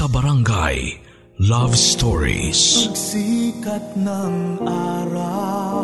sa Barangay Love Stories. Pagsikat ng araw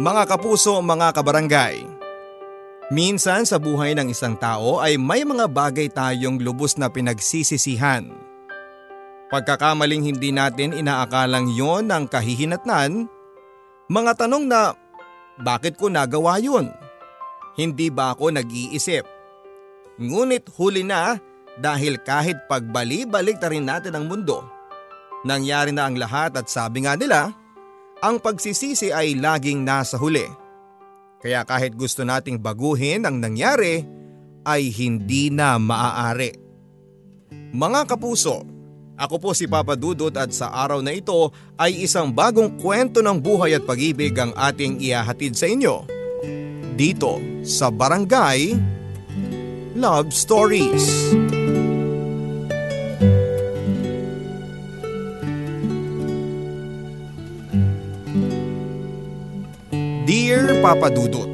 Mga kapuso, mga kabarangay. Minsan sa buhay ng isang tao ay may mga bagay tayong lubos na pinagsisisihan. Pagkakamaling hindi natin inaakalang yon ang kahihinatnan, mga tanong na bakit ko nagawa yun? Hindi ba ako nag-iisip? Ngunit huli na dahil kahit pagbali-balik na rin natin ang mundo. Nangyari na ang lahat at sabi nga nila, ang pagsisisi ay laging nasa huli. Kaya kahit gusto nating baguhin ang nangyari, ay hindi na maaari. Mga kapuso, ako po si Papa Dudut at sa araw na ito ay isang bagong kwento ng buhay at pag-ibig ang ating ihahatid sa inyo. Dito sa Barangay Love Stories. Dear Papa Dudut,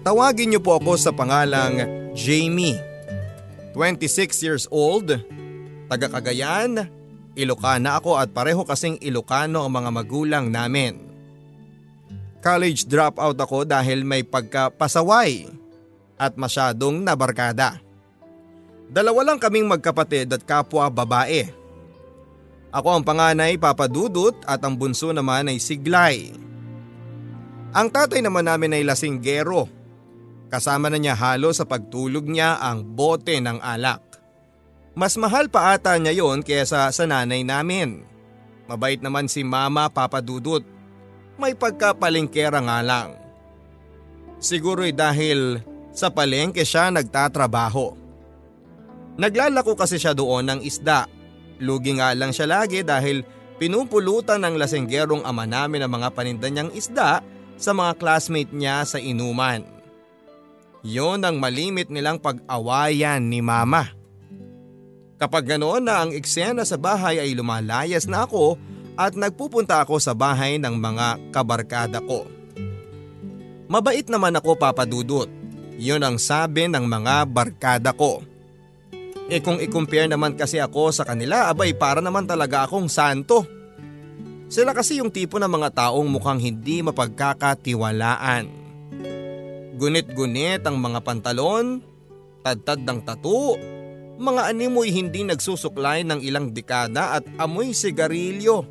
Tawagin niyo po ako sa pangalang Jamie. 26 years old, taga Cagayan, Ilocana ako at pareho kasing Ilocano ang mga magulang namin. College dropout ako dahil may pagkapasaway at masyadong nabarkada. Dalawa lang kaming magkapatid at kapwa babae. Ako ang panganay papadudot at ang bunso naman ay siglay. Ang tatay naman namin ay lasinggero. Kasama na niya halo sa pagtulog niya ang bote ng alak. Mas mahal pa ata niya yon kaysa sa nanay namin. Mabait naman si mama papadudot. May pagkapalingkera nga lang. Siguro'y dahil sa palengke siya nagtatrabaho. Naglalako kasi siya doon ng isda Lugi nga lang siya lagi dahil pinupulutan ng lasenggerong ama namin ang mga paninda niyang isda sa mga classmate niya sa inuman. Yon ang malimit nilang pag-awayan ni mama. Kapag ganoon na ang eksena sa bahay ay lumalayas na ako at nagpupunta ako sa bahay ng mga kabarkada ko. Mabait naman ako papadudot. Yun ang sabi ng mga barkada ko. E kung i-compare naman kasi ako sa kanila, abay para naman talaga akong santo. Sila kasi yung tipo ng mga taong mukhang hindi mapagkakatiwalaan. Gunit-gunit ang mga pantalon, tadtad ng tato, mga animoy hindi nagsusuklay ng ilang dekada at amoy sigarilyo.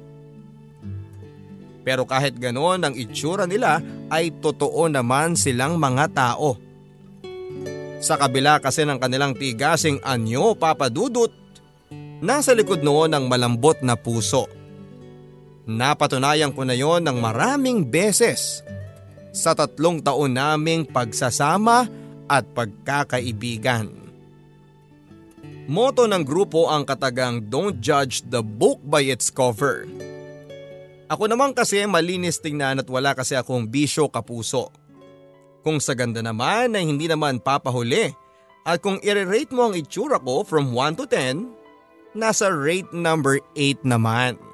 Pero kahit ganoon ang itsura nila ay totoo naman silang mga tao. Sa kabila kasi ng kanilang tigasing anyo papadudot, nasa likod noon ang malambot na puso. Napatunayan ko na yon ng maraming beses sa tatlong taon naming pagsasama at pagkakaibigan. Moto ng grupo ang katagang Don't judge the book by its cover. Ako naman kasi malinis tingnan at wala kasi akong bisyo kapuso. Kung sa ganda naman ay hindi naman papahuli at kung i-rate mo ang itsura ko from 1 to 10, nasa rate number 8 naman.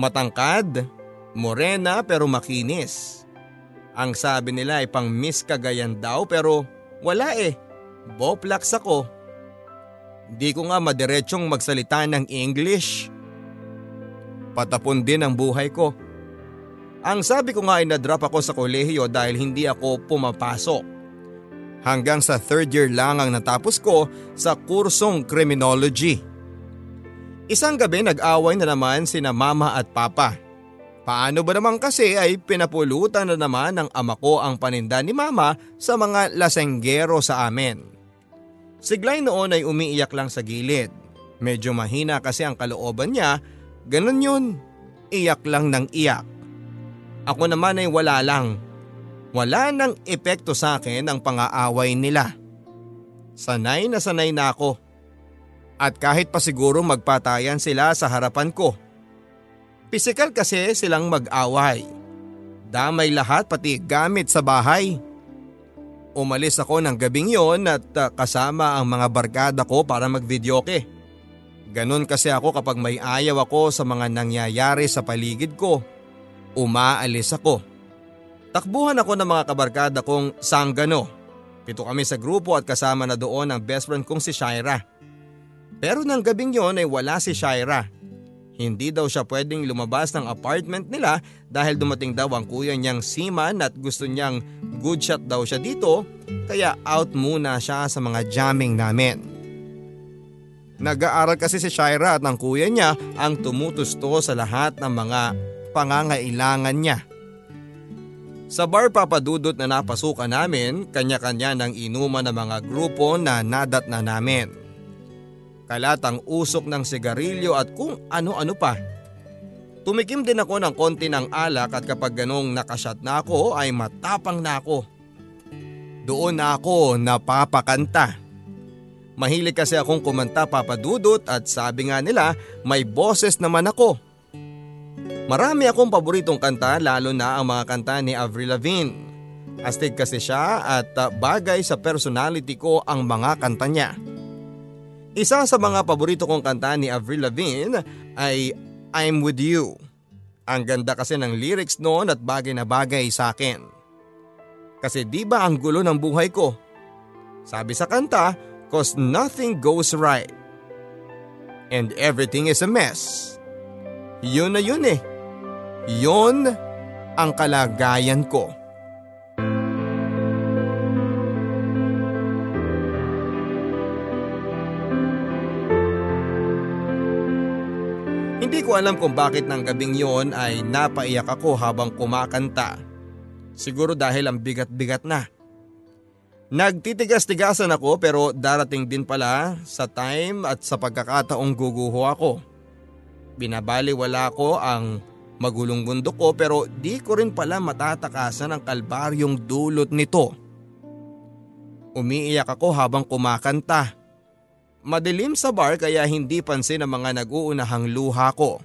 Matangkad, morena pero makinis. Ang sabi nila ay pang Miss Cagayan daw pero wala eh, boplax ako. Di ko nga madiretsyong magsalita ng English. Patapon din ang buhay ko ang sabi ko nga ay na-drop ako sa kolehiyo dahil hindi ako pumapasok. Hanggang sa third year lang ang natapos ko sa kursong criminology. Isang gabi nag-away na naman sina mama at papa. Paano ba naman kasi ay pinapulutan na naman ng ama ko ang paninda ni mama sa mga lasenggero sa amin. Siglay noon ay umiiyak lang sa gilid. Medyo mahina kasi ang kalooban niya, ganun yun. Iyak lang ng iyak. Ako naman ay wala lang. Wala nang epekto sa akin ang pang-aaway nila. Sanay na sanay na ako. At kahit pa siguro magpatayan sila sa harapan ko. Pisikal kasi silang mag-away. Damay lahat pati gamit sa bahay. Umalis ako ng gabing yon at uh, kasama ang mga barkada ko para magvideoke. Ganon kasi ako kapag may ayaw ako sa mga nangyayari sa paligid ko umaalis ako. Takbuhan ako ng mga kabarkada kong sanggano. Pito kami sa grupo at kasama na doon ang best friend kong si Shaira. Pero nang gabing yon ay wala si Shaira. Hindi daw siya pwedeng lumabas ng apartment nila dahil dumating daw ang kuya niyang Seaman at gusto niyang good shot daw siya dito kaya out muna siya sa mga jamming namin. Nag-aaral kasi si Shaira at ang kuya niya ang tumutusto sa lahat ng mga pangangailangan niya. Sa bar papadudot na napasukan namin, kanya-kanya ng inuman ng mga grupo na nadat na namin. Kalatang usok ng sigarilyo at kung ano-ano pa. Tumikim din ako ng konti ng alak at kapag ganong nakashot na ako ay matapang na ako. Doon na ako napapakanta. Mahilig kasi akong kumanta papadudot at sabi nga nila may boses naman ako. Marami akong paboritong kanta lalo na ang mga kanta ni Avril Lavigne. Astig kasi siya at uh, bagay sa personality ko ang mga kanta niya. Isa sa mga paborito kong kanta ni Avril Lavigne ay I'm With You. Ang ganda kasi ng lyrics noon at bagay na bagay sa akin. Kasi di ba ang gulo ng buhay ko? Sabi sa kanta, cause nothing goes right. And everything is a mess. Yun na yun eh. Yun ang kalagayan ko. Ko alam kung bakit ng gabing yon ay napaiyak ako habang kumakanta. Siguro dahil ang bigat-bigat na. Nagtitigas-tigasan ako pero darating din pala sa time at sa pagkakataong guguho ako. Binabaliwala ko ang magulong mundo ko pero di ko rin pala matatakasan ang kalbaryong dulot nito. Umiiyak ako habang kumakanta. Madilim sa bar kaya hindi pansin ang mga nag-uunahang luha ko.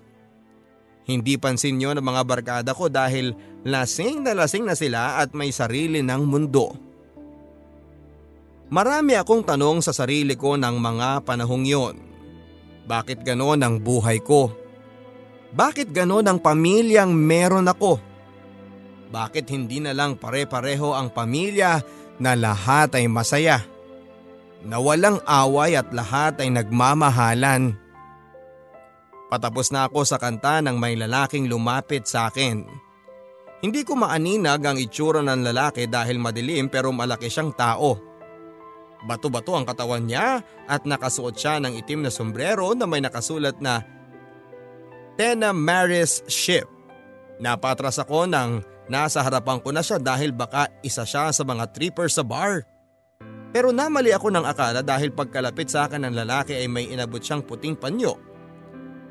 Hindi pansin yon ng mga barkada ko dahil lasing na lasing na sila at may sarili ng mundo. Marami akong tanong sa sarili ko ng mga panahong yon. Bakit ganon ang buhay ko? Bakit ganon ang pamilyang meron ako? Bakit hindi na lang pare-pareho ang pamilya na lahat ay masaya? Na walang away at lahat ay nagmamahalan. Patapos na ako sa kanta ng may lalaking lumapit sa akin. Hindi ko maaninag ang itsura ng lalaki dahil madilim pero malaki siyang tao. Bato-bato ang katawan niya at nakasuot siya ng itim na sombrero na may nakasulat na Tena Maris Ship. Napatras ako nang nasa harapan ko na siya dahil baka isa siya sa mga trippers sa bar. Pero namali ako ng akala dahil pagkalapit sa akin ng lalaki ay may inabot siyang puting panyo.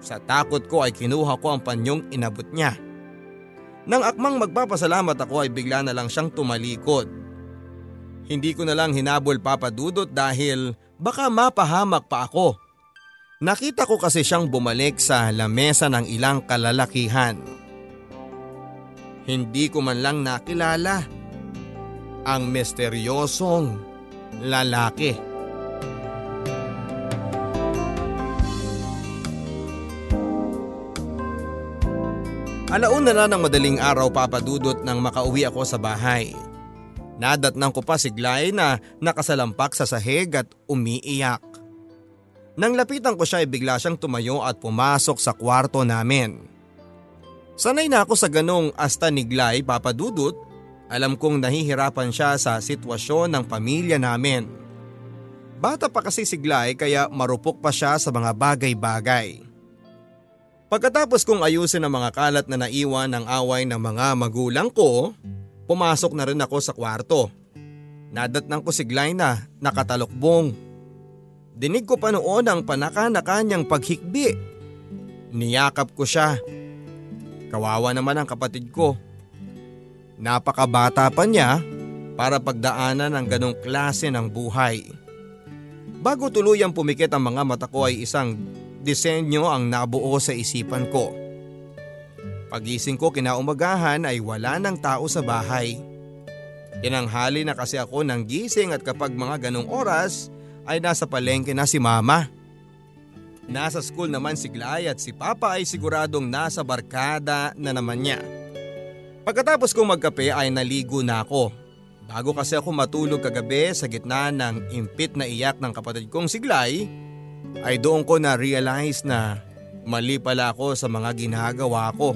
Sa takot ko ay kinuha ko ang panyong inabot niya. Nang akmang magpapasalamat ako ay bigla na lang siyang tumalikod. Hindi ko na lang hinabol papadudot dahil baka mapahamak pa ako. Nakita ko kasi siyang bumalik sa lamesa ng ilang kalalakihan. Hindi ko man lang nakilala ang misteryosong lalaki. Alauna na ng madaling araw papadudot nang makauwi ako sa bahay. Nadatnang ko pa si Glay na nakasalampak sa sahig at umiiyak. Nang lapitan ko siya ay bigla siyang tumayo at pumasok sa kwarto namin. Sanay na ako sa ganong asta ni Glay papadudot, alam kong nahihirapan siya sa sitwasyon ng pamilya namin. Bata pa kasi si Glay kaya marupok pa siya sa mga bagay-bagay. Pagkatapos kong ayusin ang mga kalat na naiwan ng away ng mga magulang ko, Pumasok na rin ako sa kwarto. Nadatnang ko si Glyna na nakatalokbong. Dinig ko pa noon ang panaka-naka niyang paghikbi. Niyakap ko siya. Kawawa naman ang kapatid ko. Napakabata pa niya para pagdaanan ng ganong klase ng buhay. Bago tuluyang pumikit ang mga mata ko ay isang disenyo ang nabuo sa isipan ko. Pagising ko kinaumagahan ay wala ng tao sa bahay. Tinanghali na kasi ako ng gising at kapag mga ganong oras ay nasa palengke na si mama. Nasa school naman si Glay at si Papa ay siguradong nasa barkada na naman niya. Pagkatapos kong magkape ay naligo na ako. Bago kasi ako matulog kagabi sa gitna ng impit na iyak ng kapatid kong si Glay, ay doon ko na realize na mali pala ako sa mga ginagawa ko.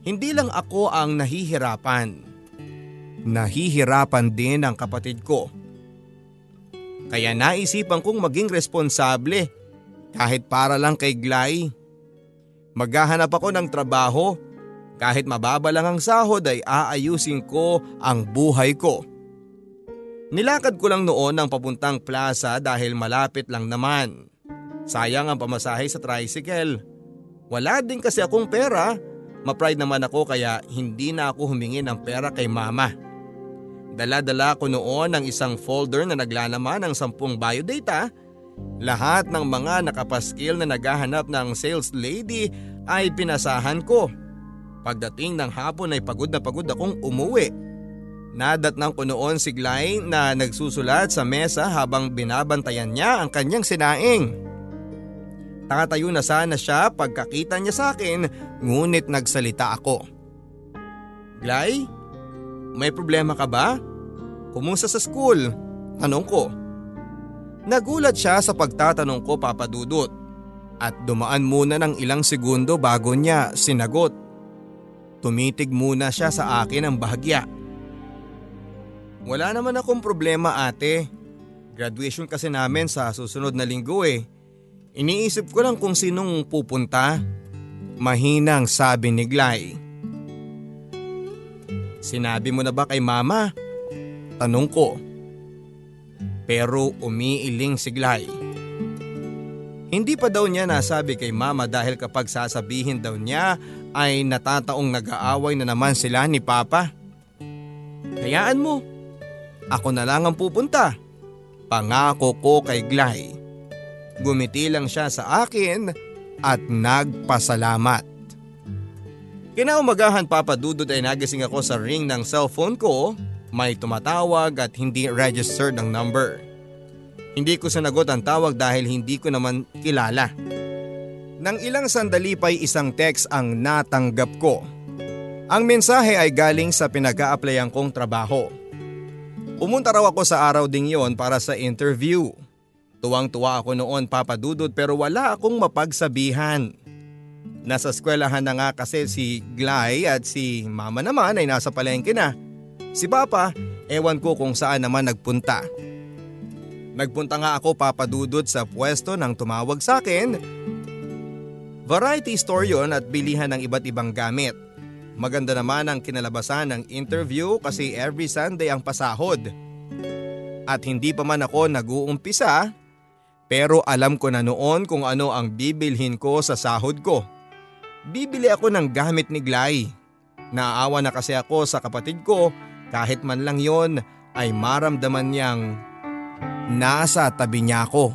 Hindi lang ako ang nahihirapan. Nahihirapan din ang kapatid ko. Kaya naisipan kong maging responsable kahit para lang kay Glay. Maghahanap ako ng trabaho kahit mababa lang ang sahod ay aayusin ko ang buhay ko. Nilakad ko lang noon ang papuntang plaza dahil malapit lang naman. Sayang ang pamasahe sa tricycle. Wala din kasi akong pera Mapride naman ako kaya hindi na ako humingi ng pera kay mama. Dala-dala ko noon ang isang folder na naglalaman ng sampung biodata. Lahat ng mga nakapaskil na naghahanap ng sales lady ay pinasahan ko. Pagdating ng hapon ay pagod na pagod akong umuwi. Nadatnang ko noon si Glay na nagsusulat sa mesa habang binabantayan niya ang kanyang sinaing. Nakatayo na sana siya pagkakita niya sa akin ngunit nagsalita ako. Glay, May problema ka ba? Kumusta sa school? Tanong ko. Nagulat siya sa pagtatanong ko papadudot at dumaan muna ng ilang segundo bago niya sinagot. Tumitig muna siya sa akin ang bahagya. Wala naman akong problema ate. Graduation kasi namin sa susunod na linggo eh. Iniisip ko lang kung sinong pupunta. Mahinang sabi ni Glay. Sinabi mo na ba kay mama? Tanong ko. Pero umiiling si Glay. Hindi pa daw niya nasabi kay mama dahil kapag sasabihin daw niya ay natataong nag-aaway na naman sila ni papa. Hayaan mo. Ako na lang ang pupunta. Pangako ko kay Glay. Gumiti lang siya sa akin at nagpasalamat. Kinaumagahan papadudod ay nagising ako sa ring ng cellphone ko. May tumatawag at hindi registered ang number. Hindi ko sinagot ang tawag dahil hindi ko naman kilala. Nang ilang sandali pa'y isang text ang natanggap ko. Ang mensahe ay galing sa pinag-a-applyan kong trabaho. Pumunta raw ako sa araw ding yon para sa interview. Tuwang-tuwa ako noon papadudod pero wala akong mapagsabihan. Nasa eskwelahan na nga kasi si Glay at si mama naman ay nasa palengke na. Si papa, ewan ko kung saan naman nagpunta. Nagpunta nga ako papadudod sa pwesto nang tumawag sa akin. Variety store yon at bilihan ng iba't ibang gamit. Maganda naman ang kinalabasan ng interview kasi every Sunday ang pasahod. At hindi pa man ako nag-uumpisa, pero alam ko na noon kung ano ang bibilhin ko sa sahod ko. Bibili ako ng gamit ni Glay. Naawa na kasi ako sa kapatid ko kahit man lang yon ay maramdaman niyang nasa tabi niya ako.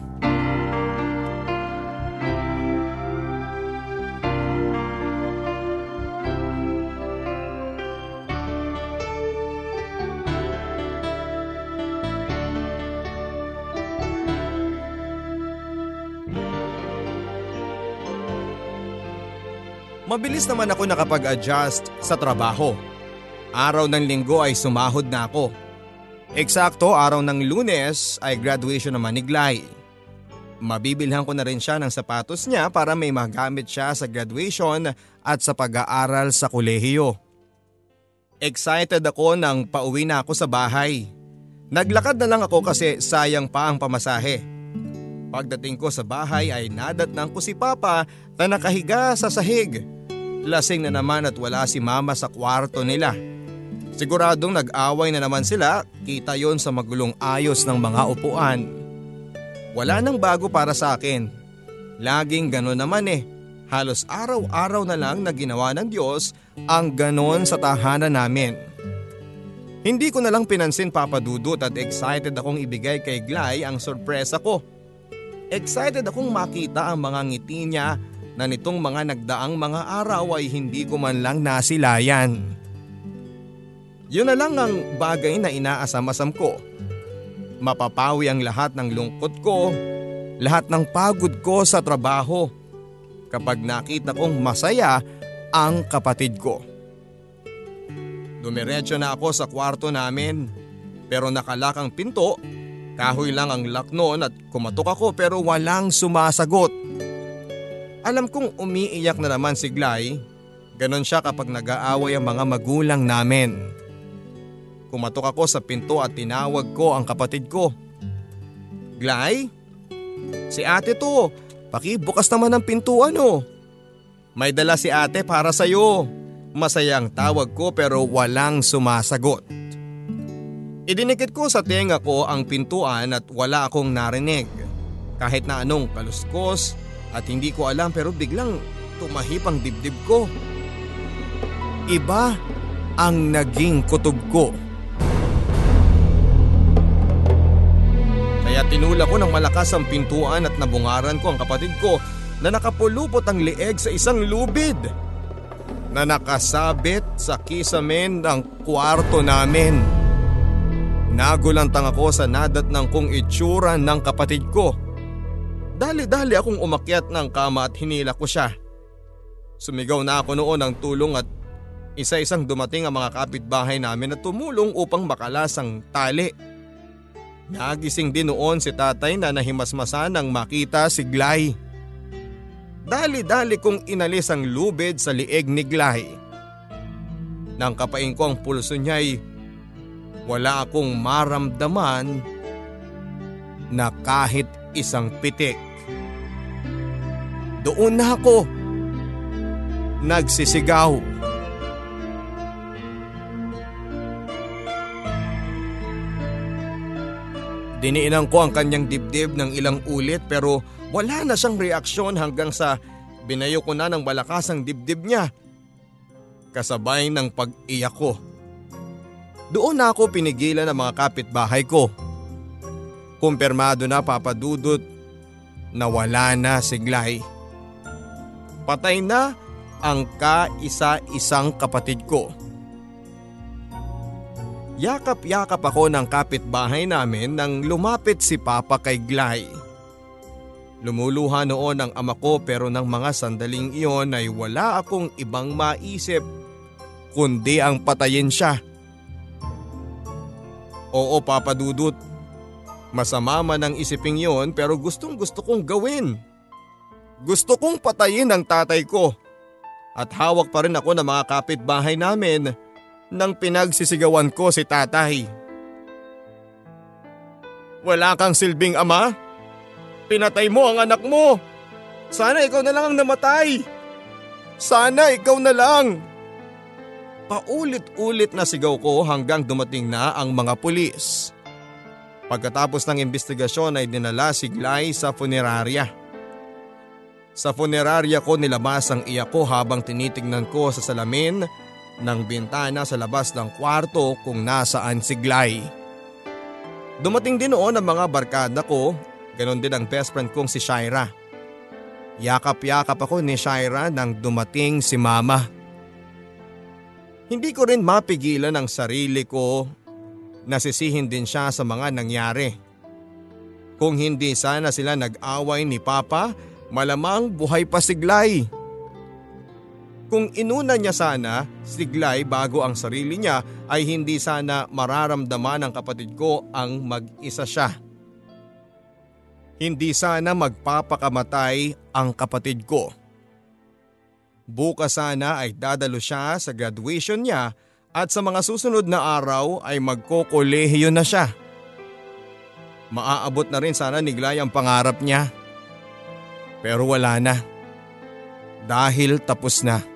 Mabilis naman ako nakapag-adjust sa trabaho. Araw ng linggo ay sumahod na ako. Eksakto araw ng lunes ay graduation naman ni Glay. Mabibilhan ko na rin siya ng sapatos niya para may magamit siya sa graduation at sa pag-aaral sa kolehiyo. Excited ako nang pauwi na ako sa bahay. Naglakad na lang ako kasi sayang pa ang pamasahe. Pagdating ko sa bahay ay nadatnang ko si Papa na nakahiga sa sahig Lasing na naman at wala si mama sa kwarto nila. Siguradong nag-away na naman sila, kita yon sa magulong ayos ng mga upuan. Wala nang bago para sa akin. Laging gano'n naman eh. Halos araw-araw na lang na ginawa ng Diyos ang ganon sa tahanan namin. Hindi ko na lang pinansin papadudot at excited akong ibigay kay Glay ang sorpresa ko. Excited akong makita ang mga ngiti niya na nitong mga nagdaang mga araw ay hindi ko man lang nasilayan. Yun na lang ang bagay na inaasam-asam ko. Mapapawi ang lahat ng lungkot ko, lahat ng pagod ko sa trabaho kapag nakita kong masaya ang kapatid ko. Dumiretso na ako sa kwarto namin pero nakalakang pinto, kahoy lang ang lock noon at kumatok ako pero walang sumasagot. Alam kong umiiyak na naman si Glay. Ganon siya kapag nag-aaway ang mga magulang namin. Kumatok ako sa pinto at tinawag ko ang kapatid ko. Glay? Si ate to, pakibukas naman ang pintuan oh. May dala si ate para sa'yo. Masayang tawag ko pero walang sumasagot. Idinikit ko sa tenga ko ang pintuan at wala akong narinig. Kahit na anong kaluskos at hindi ko alam pero biglang tumahip ang dibdib ko. Iba ang naging kutob ko. Kaya tinula ko ng malakas ang pintuan at nabungaran ko ang kapatid ko na nakapulupot ang leeg sa isang lubid na nakasabit sa kisamen ng kwarto namin. Nagulantang ako sa nadat ng kong itsura ng kapatid ko. Dali-dali akong umakyat ng kama at hinila ko siya. Sumigaw na ako noon ng tulong at Isa-isang dumating ang mga kapitbahay namin na tumulong upang makalas ang tali. Nagising din noon si tatay na nahimasmasan nang makita si Glay. Dali-dali kong inalis ang lubid sa lieg ni Glay. Nang kapain ko ang pulso niya'y wala akong maramdaman na kahit isang pitik. Doon na ako nagsisigaw. Diniinan ko ang kanyang dibdib ng ilang ulit pero wala na siyang reaksyon hanggang sa binayo ko na ng malakas ang dibdib niya. Kasabay ng pag-iyak ko. Doon na ako pinigilan ng mga kapitbahay ko. Kumpirmado na papadudot na wala na si Glay. Patay na ang kaisa-isang kapatid ko. Yakap-yakap ako ng kapitbahay namin nang lumapit si Papa kay Glay. Lumuluha noon ang ama ko pero ng mga sandaling iyon ay wala akong ibang maisip kundi ang patayin siya. Oo Papa Dudut, masama man ang isiping yon pero gustong gusto kong gawin. Gusto kong patayin ang tatay ko at hawak pa rin ako ng mga kapitbahay namin nang pinagsisigawan ko si tatay. Wala kang silbing ama? Pinatay mo ang anak mo. Sana ikaw na lang ang namatay. Sana ikaw na lang. Paulit-ulit na sigaw ko hanggang dumating na ang mga pulis. Pagkatapos ng investigasyon ay dinala si Glay sa funerarya. Sa funerarya ko nilabas ang iyak ko habang tinitingnan ko sa salamin ng bintana sa labas ng kwarto kung nasaan si Glay. Dumating din noon ang mga barkada ko, ganon din ang best friend kong si Shaira. Yakap-yakap ako ni Shaira nang dumating si mama. Hindi ko rin mapigilan ang sarili ko nasisihin din siya sa mga nangyari. Kung hindi sana sila nag-away ni Papa, malamang buhay pa si Glay. Kung inuna niya sana si Glay bago ang sarili niya ay hindi sana mararamdaman ng kapatid ko ang mag-isa siya. Hindi sana magpapakamatay ang kapatid ko. Bukas sana ay dadalo siya sa graduation niya at sa mga susunod na araw ay magkokolehiyo na siya. Maaabot na rin sana ni Glay ang pangarap niya. Pero wala na. Dahil tapos na.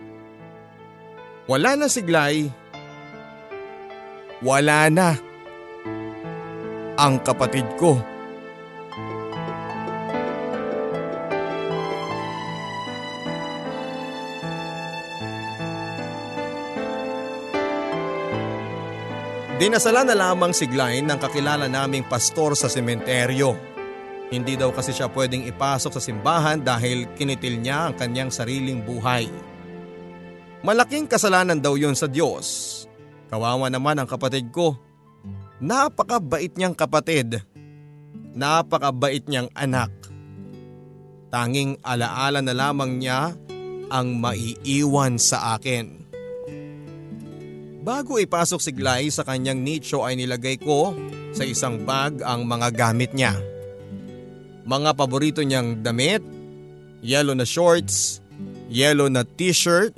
Wala na si Glay. Wala na. Ang kapatid ko. Dinasala na lamang si Glay ng kakilala naming pastor sa sementeryo. Hindi daw kasi siya pwedeng ipasok sa simbahan dahil kinitil niya ang kanyang sariling buhay. Malaking kasalanan daw yon sa Diyos. Kawawa naman ang kapatid ko. Napakabait niyang kapatid. Napakabait niyang anak. Tanging alaala na lamang niya ang maiiwan sa akin. Bago ipasok si Glay sa kanyang nicho ay nilagay ko sa isang bag ang mga gamit niya. Mga paborito niyang damit, yellow na shorts, yellow na t-shirt,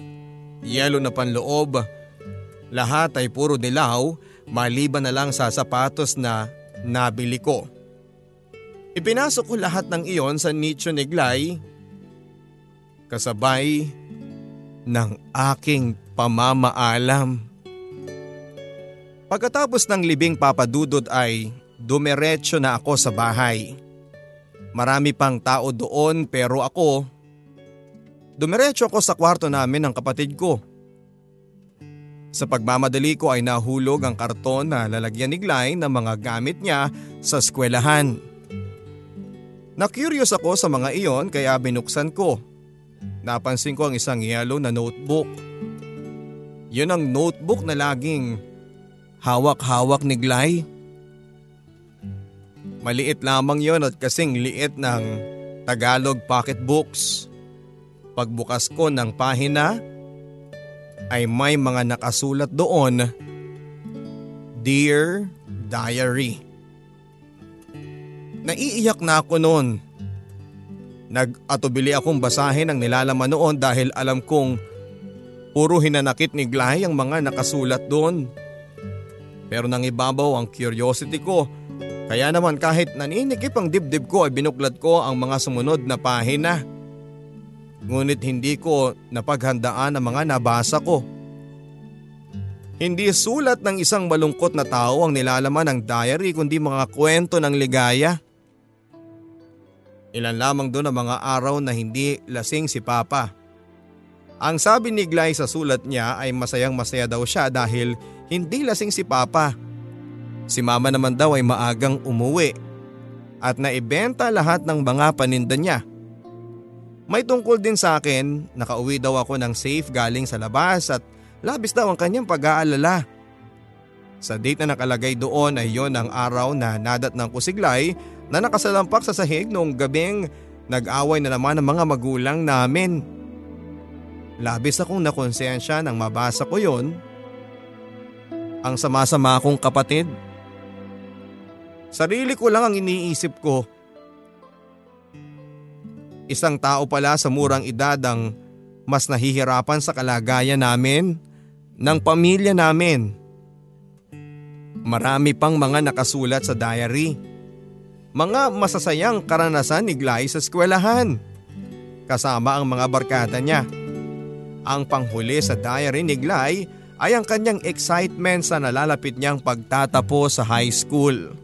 yelo na panloob. Lahat ay puro dilaw maliban na lang sa sapatos na nabili ko. Ipinasok ko lahat ng iyon sa nicho ni Glay kasabay ng aking pamamaalam. Pagkatapos ng libing papadudod ay dumiretso na ako sa bahay. Marami pang tao doon pero ako Dumiretso ako sa kwarto namin ng kapatid ko. Sa pagmamadali ko ay nahulog ang karton na lalagyan ni Glenn ng mga gamit niya sa eskwelahan. Na-curious ako sa mga iyon kaya binuksan ko. Napansin ko ang isang yellow na notebook. Yun ang notebook na laging hawak-hawak ni Glay. Maliit lamang yon at kasing liit ng Tagalog pocketbooks. Pagbukas ko ng pahina ay may mga nakasulat doon, Dear Diary. Naiiyak na ako noon. Nag-atubili akong basahin ang nilalaman noon dahil alam kong puro hinanakit ni Glay ang mga nakasulat doon. Pero nang ibabaw ang curiosity ko, kaya naman kahit naninikip ang dibdib ko ay binuklat ko ang mga sumunod na pahina. Ngunit hindi ko napaghandaan ang mga nabasa ko. Hindi sulat ng isang malungkot na tao ang nilalaman ng diary kundi mga kwento ng ligaya. Ilan lamang doon ang mga araw na hindi lasing si Papa. Ang sabi ni Glay sa sulat niya ay masayang masaya daw siya dahil hindi lasing si Papa. Si Mama naman daw ay maagang umuwi at naibenta lahat ng mga paninda niya. May tungkol din sa akin, nakauwi daw ako ng safe galing sa labas at labis daw ang kanyang pag-aalala. Sa date na nakalagay doon ay yon ang araw na nadat ng kusiglay na nakasalampak sa sahig noong gabing nag-away na naman ang mga magulang namin. Labis akong nakonsensya nang mabasa ko yon. Ang sama-sama akong kapatid. Sarili ko lang ang iniisip ko Isang tao pala sa murang edad ang mas nahihirapan sa kalagayan namin, ng pamilya namin. Marami pang mga nakasulat sa diary. Mga masasayang karanasan ni Glay sa eskwelahan. Kasama ang mga barkada niya. Ang panghuli sa diary ni Glay ay ang kanyang excitement sa nalalapit niyang pagtatapos sa high school.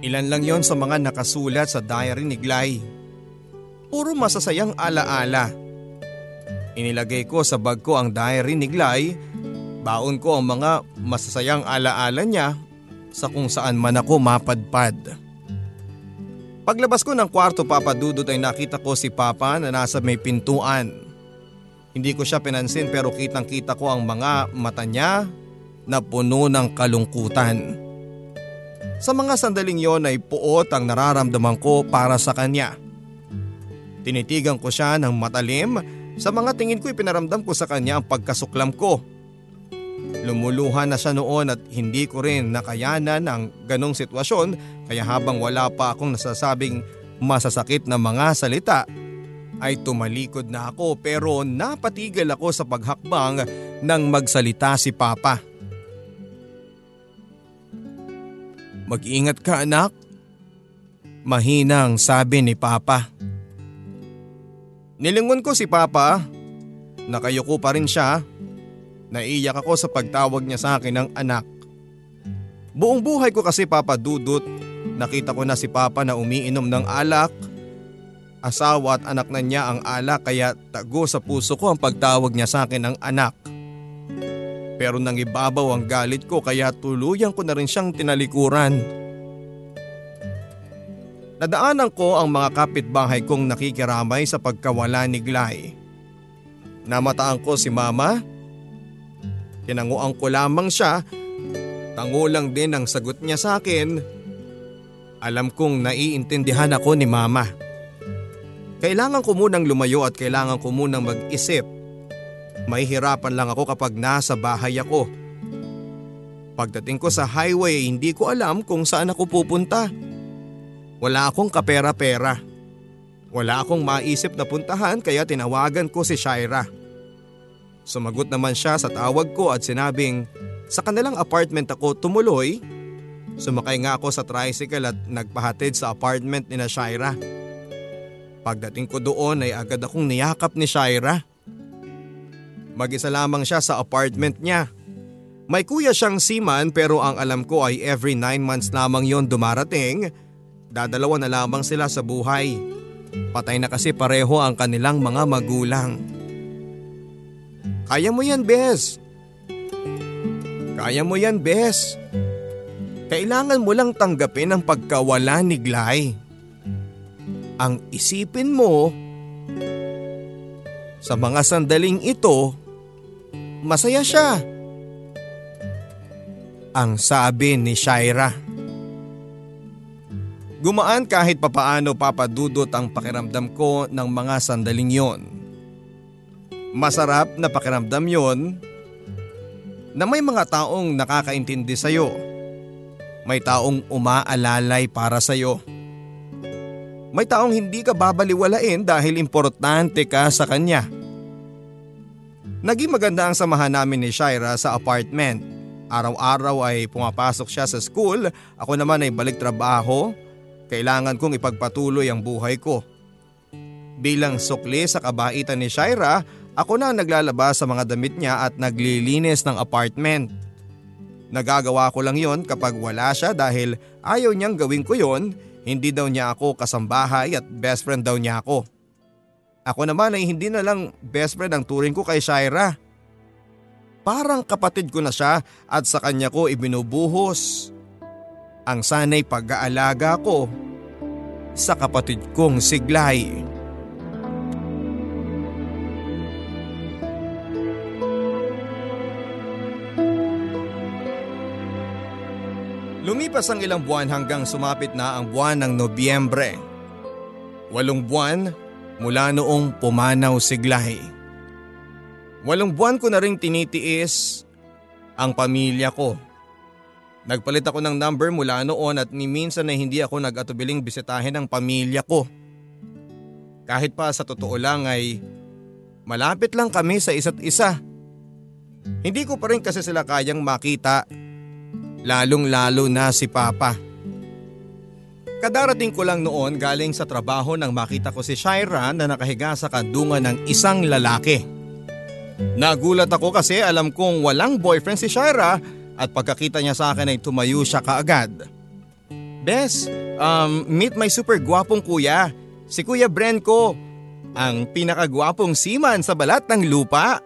Ilan lang yon sa mga nakasulat sa diary ni Glay puro masasayang alaala. Inilagay ko sa bag ko ang diary ni Glay, baon ko ang mga masasayang alaala niya sa kung saan man ako mapadpad. Paglabas ko ng kwarto papadudot ay nakita ko si Papa na nasa may pintuan. Hindi ko siya pinansin pero kitang kita ko ang mga mata niya na puno ng kalungkutan. Sa mga sandaling yon ay puot ang nararamdaman ko para sa kanya. Tinitigan ko siya ng matalim sa mga tingin ko ipinaramdam ko sa kanya ang pagkasuklam ko. Lumuluha na siya noon at hindi ko rin nakayanan ang ganong sitwasyon kaya habang wala pa akong nasasabing masasakit na mga salita ay tumalikod na ako pero napatigil ako sa paghakbang nang magsalita si Papa. Mag-ingat ka anak. Mahinang sabi ni Papa. Nilingon ko si Papa. Nakayuko pa rin siya. Naiyak ako sa pagtawag niya sa akin ng anak. Buong buhay ko kasi Papa Dudut, nakita ko na si Papa na umiinom ng alak. Asawa at anak na niya ang alak kaya tago sa puso ko ang pagtawag niya sa akin ng anak. Pero nang ibabaw ang galit ko kaya tuluyan ko na rin siyang tinalikuran. Nadaanan ko ang mga kapitbahay kong nakikiramay sa pagkawala ni Glay. Namataan ko si mama. Tinanguan ko lamang siya. Tango lang din ang sagot niya sa akin. Alam kong naiintindihan ako ni mama. Kailangan ko munang lumayo at kailangan ko munang mag-isip. Mahihirapan lang ako kapag nasa bahay ako. Pagdating ko sa highway hindi ko alam kung saan ako pupunta. Wala akong kapera-pera. Wala akong maisip na puntahan kaya tinawagan ko si Shaira. Sumagot naman siya sa tawag ko at sinabing sa kanilang apartment ako tumuloy. Sumakay nga ako sa tricycle at nagpahatid sa apartment ni na Shaira. Pagdating ko doon ay agad akong niyakap ni Shaira. Mag-isa lamang siya sa apartment niya. May kuya siyang seaman pero ang alam ko ay every 9 months lamang yon dumarating Dadalawa na lamang sila sa buhay. Patay na kasi pareho ang kanilang mga magulang. Kaya mo yan, Bes. Kaya mo yan, Bes. Kailangan mo lang tanggapin ang pagkawala ni Glay. Ang isipin mo, sa mga sandaling ito, masaya siya. Ang sabi ni Shaira. Gumaan kahit papaano papadudot ang pakiramdam ko ng mga sandaling yon. Masarap na pakiramdam yon na may mga taong nakakaintindi sa'yo. May taong umaalalay para sa'yo. May taong hindi ka babaliwalain dahil importante ka sa kanya. Naging maganda ang samahan namin ni Shaira sa apartment. Araw-araw ay pumapasok siya sa school, ako naman ay balik trabaho. Kailangan kong ipagpatuloy ang buhay ko. Bilang sukli sa kabaitan ni Shaira, ako na naglalabas sa mga damit niya at naglilinis ng apartment. Nagagawa ko lang yon kapag wala siya dahil ayaw niyang gawin ko yon, hindi daw niya ako kasambahay at best friend daw niya ako. Ako naman ay hindi na lang best friend ang turing ko kay Shaira. Parang kapatid ko na siya at sa kanya ko ibinubuhos. Ang sanay pag-aalaga ko sa kapatid kong siglay. Lumipas ang ilang buwan hanggang sumapit na ang buwan ng Nobyembre. Walong buwan mula noong pumanaw siglahi. Walong buwan ko na rin tinitiis ang pamilya ko. Nagpalit ako ng number mula noon at ni minsan na hindi ako nag-atubiling bisitahin ang pamilya ko. Kahit pa sa totoo lang ay malapit lang kami sa isa't isa. Hindi ko pa rin kasi sila kayang makita lalong lalo na si Papa. Kadarating ko lang noon galing sa trabaho nang makita ko si Shaira na nakahiga sa kandungan ng isang lalaki. Nagulat ako kasi alam kong walang boyfriend si Shaira at pagkakita niya sa akin ay tumayo siya kaagad. Bes, um, meet my super gwapong kuya, si Kuya Bren ko, ang pinakagwapong seaman sa balat ng lupa.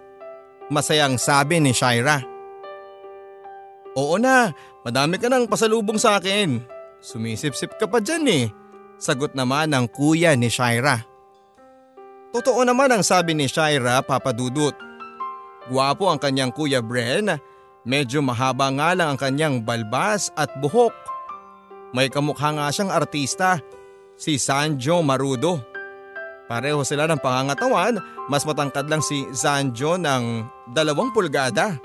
Masayang sabi ni Shaira. Oo na, madami ka nang pasalubong sa akin. Sumisip-sip ka pa dyan eh. Sagot naman ng kuya ni Shaira. Totoo naman ang sabi ni Shaira, Papa Dudut. Guwapo ang kanyang kuya Bren, medyo mahaba nga lang ang kanyang balbas at buhok. May kamukha nga siyang artista, si Sanjo Marudo. Pareho sila ng pangangatawan, mas matangkad lang si Sanjo ng dalawang pulgada.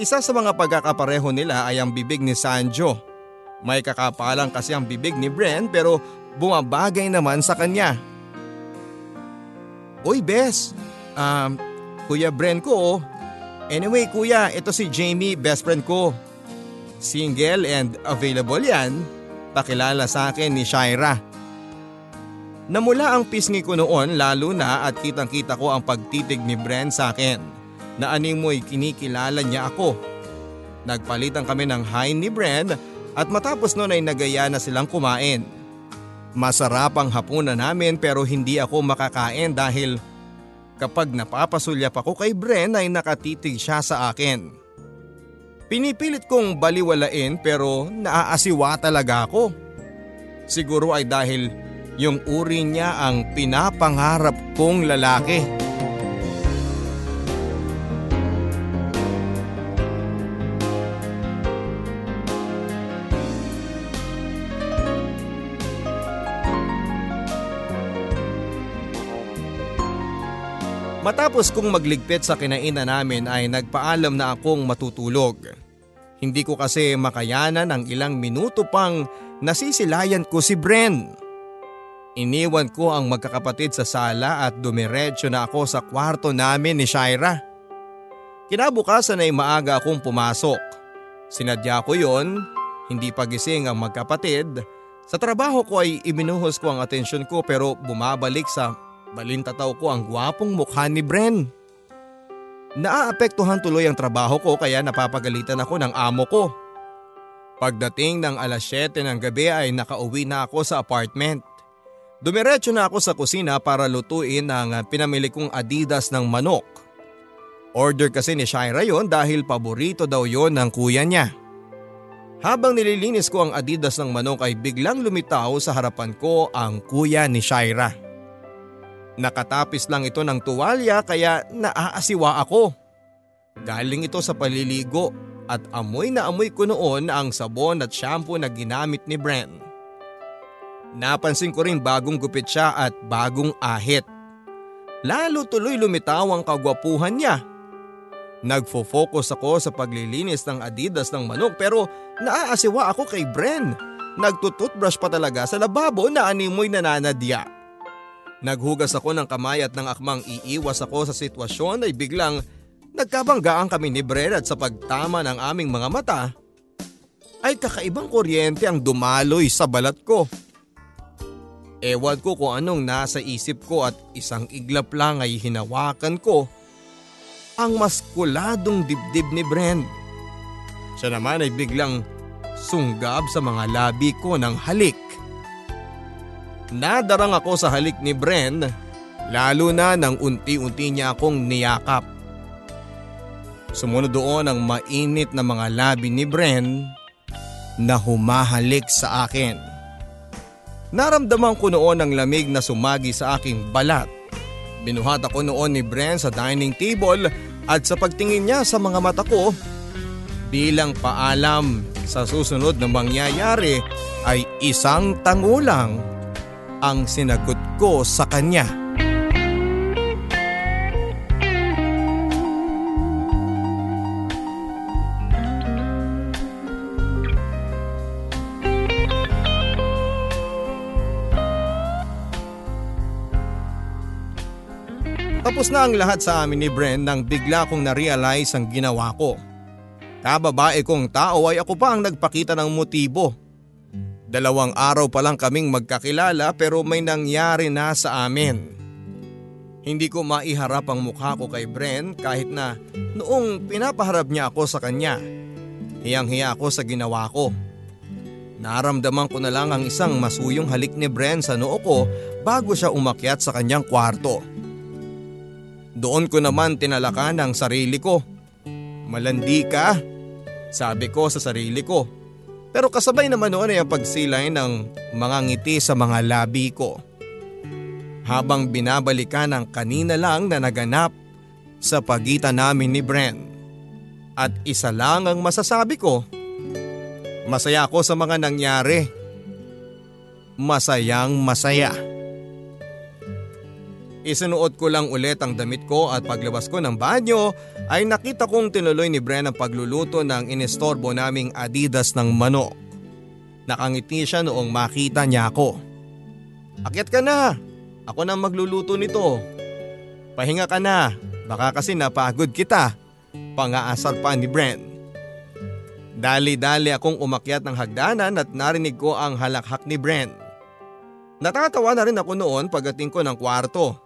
Isa sa mga pagkakapareho nila ay ang bibig ni Sanjo. May kakapalang kasi ang bibig ni Bren pero bumabagay naman sa kanya. Uy Bes, um, Kuya Bren ko oh. Anyway kuya, ito si Jamie, best friend ko. Single and available yan. Pakilala sa akin ni Shaira. Namula ang pisngi ko noon lalo na at kitang kita ko ang pagtitig ni Bren sa akin na animoy kinikilala niya ako. Nagpalitan kami ng hi ni Brand at matapos noon ay nagaya na silang kumain. Masarap ang hapunan namin pero hindi ako makakain dahil kapag napapasulyap ako kay Bren ay nakatitig siya sa akin. Pinipilit kong baliwalain pero naaasiwa talaga ako. Siguro ay dahil yung uri niya ang pinapangarap kong lalaki. Matapos kong magligpit sa kinainan namin ay nagpaalam na akong matutulog. Hindi ko kasi makayanan ang ilang minuto pang nasisilayan ko si Bren. Iniwan ko ang magkakapatid sa sala at dumiretso na ako sa kwarto namin ni Shaira. Kinabukasan ay maaga akong pumasok. Sinadya ko yon, hindi pagising ang magkapatid. Sa trabaho ko ay ibinuhos ko ang atensyon ko pero bumabalik sa Balintataw ko ang gwapong mukha ni Bren. Naaapektuhan tuloy ang trabaho ko kaya napapagalitan ako ng amo ko. Pagdating ng alas 7 ng gabi ay nakauwi na ako sa apartment. Dumiretso na ako sa kusina para lutuin ang pinamili kong adidas ng manok. Order kasi ni Shaira yon dahil paborito daw yon ng kuya niya. Habang nililinis ko ang adidas ng manok ay biglang lumitaw sa harapan ko ang kuya ni Shaira. Nakatapis lang ito ng tuwalya kaya naaasiwa ako. Galing ito sa paliligo at amoy na amoy ko noon ang sabon at shampoo na ginamit ni Bren. Napansin ko rin bagong gupit siya at bagong ahit. lalo tuloy lumitaw ang kagwapuhan niya. Nagfo-focus ako sa paglilinis ng adidas ng manok pero naaasiwa ako kay Bren. Nagtututbrush pa talaga sa lababo na animoy nananadya. Naghugas ako ng kamay at ng akmang iiwas ako sa sitwasyon ay biglang nagkabanggaan kami ni Bren at sa pagtama ng aming mga mata ay kakaibang kuryente ang dumaloy sa balat ko. Ewan ko kung anong nasa isip ko at isang iglap lang ay hinawakan ko ang maskuladong dibdib ni Bren. Siya naman ay biglang sunggab sa mga labi ko ng halik. Nadarang ako sa halik ni Bren lalo na nang unti-unti niya akong niyakap. Sumunod doon ang mainit na mga labi ni Bren na humahalik sa akin. Naramdaman ko noon ang lamig na sumagi sa aking balat Binuhat ako noon ni Bren sa dining table at sa pagtingin niya sa mga mata ko, bilang paalam sa susunod na mangyayari ay isang tangulang ang sinagot ko sa kanya. Tapos na ang lahat sa amin ni Bren nang bigla kong na-realize ang ginawa ko. Kababae kong tao ay ako pa ang nagpakita ng motibo. Dalawang araw pa lang kaming magkakilala pero may nangyari na sa amin. Hindi ko maiharap ang mukha ko kay Bren kahit na noong pinapaharap niya ako sa kanya. Hiyang-hiya ako sa ginawa ko. Naramdaman ko na lang ang isang masuyong halik ni Bren sa noo ko bago siya umakyat sa kanyang kwarto. Doon ko naman tinalakan ang sarili ko. Malandi ka, sabi ko sa sarili ko. Pero kasabay naman noon ay ang pagsilay ng mga ngiti sa mga labi ko. Habang binabalikan ang kanina lang na naganap sa pagitan namin ni Bren. At isa lang ang masasabi ko. Masaya ako sa mga nangyari. Masayang masaya. Isinuot ko lang ulit ang damit ko at paglabas ko ng banyo ay nakita kong tinuloy ni Bren ang pagluluto ng inestorbo naming adidas ng manok. Nakangiti siya noong makita niya ako. Akyat ka na! Ako na magluluto nito. Pahinga ka na, baka kasi napagod kita. Pangaasar pa ni Bren. Dali-dali akong umakyat ng hagdanan at narinig ko ang halakhak ni Bren. Natatawa na rin ako noon pagdating ko ng kwarto.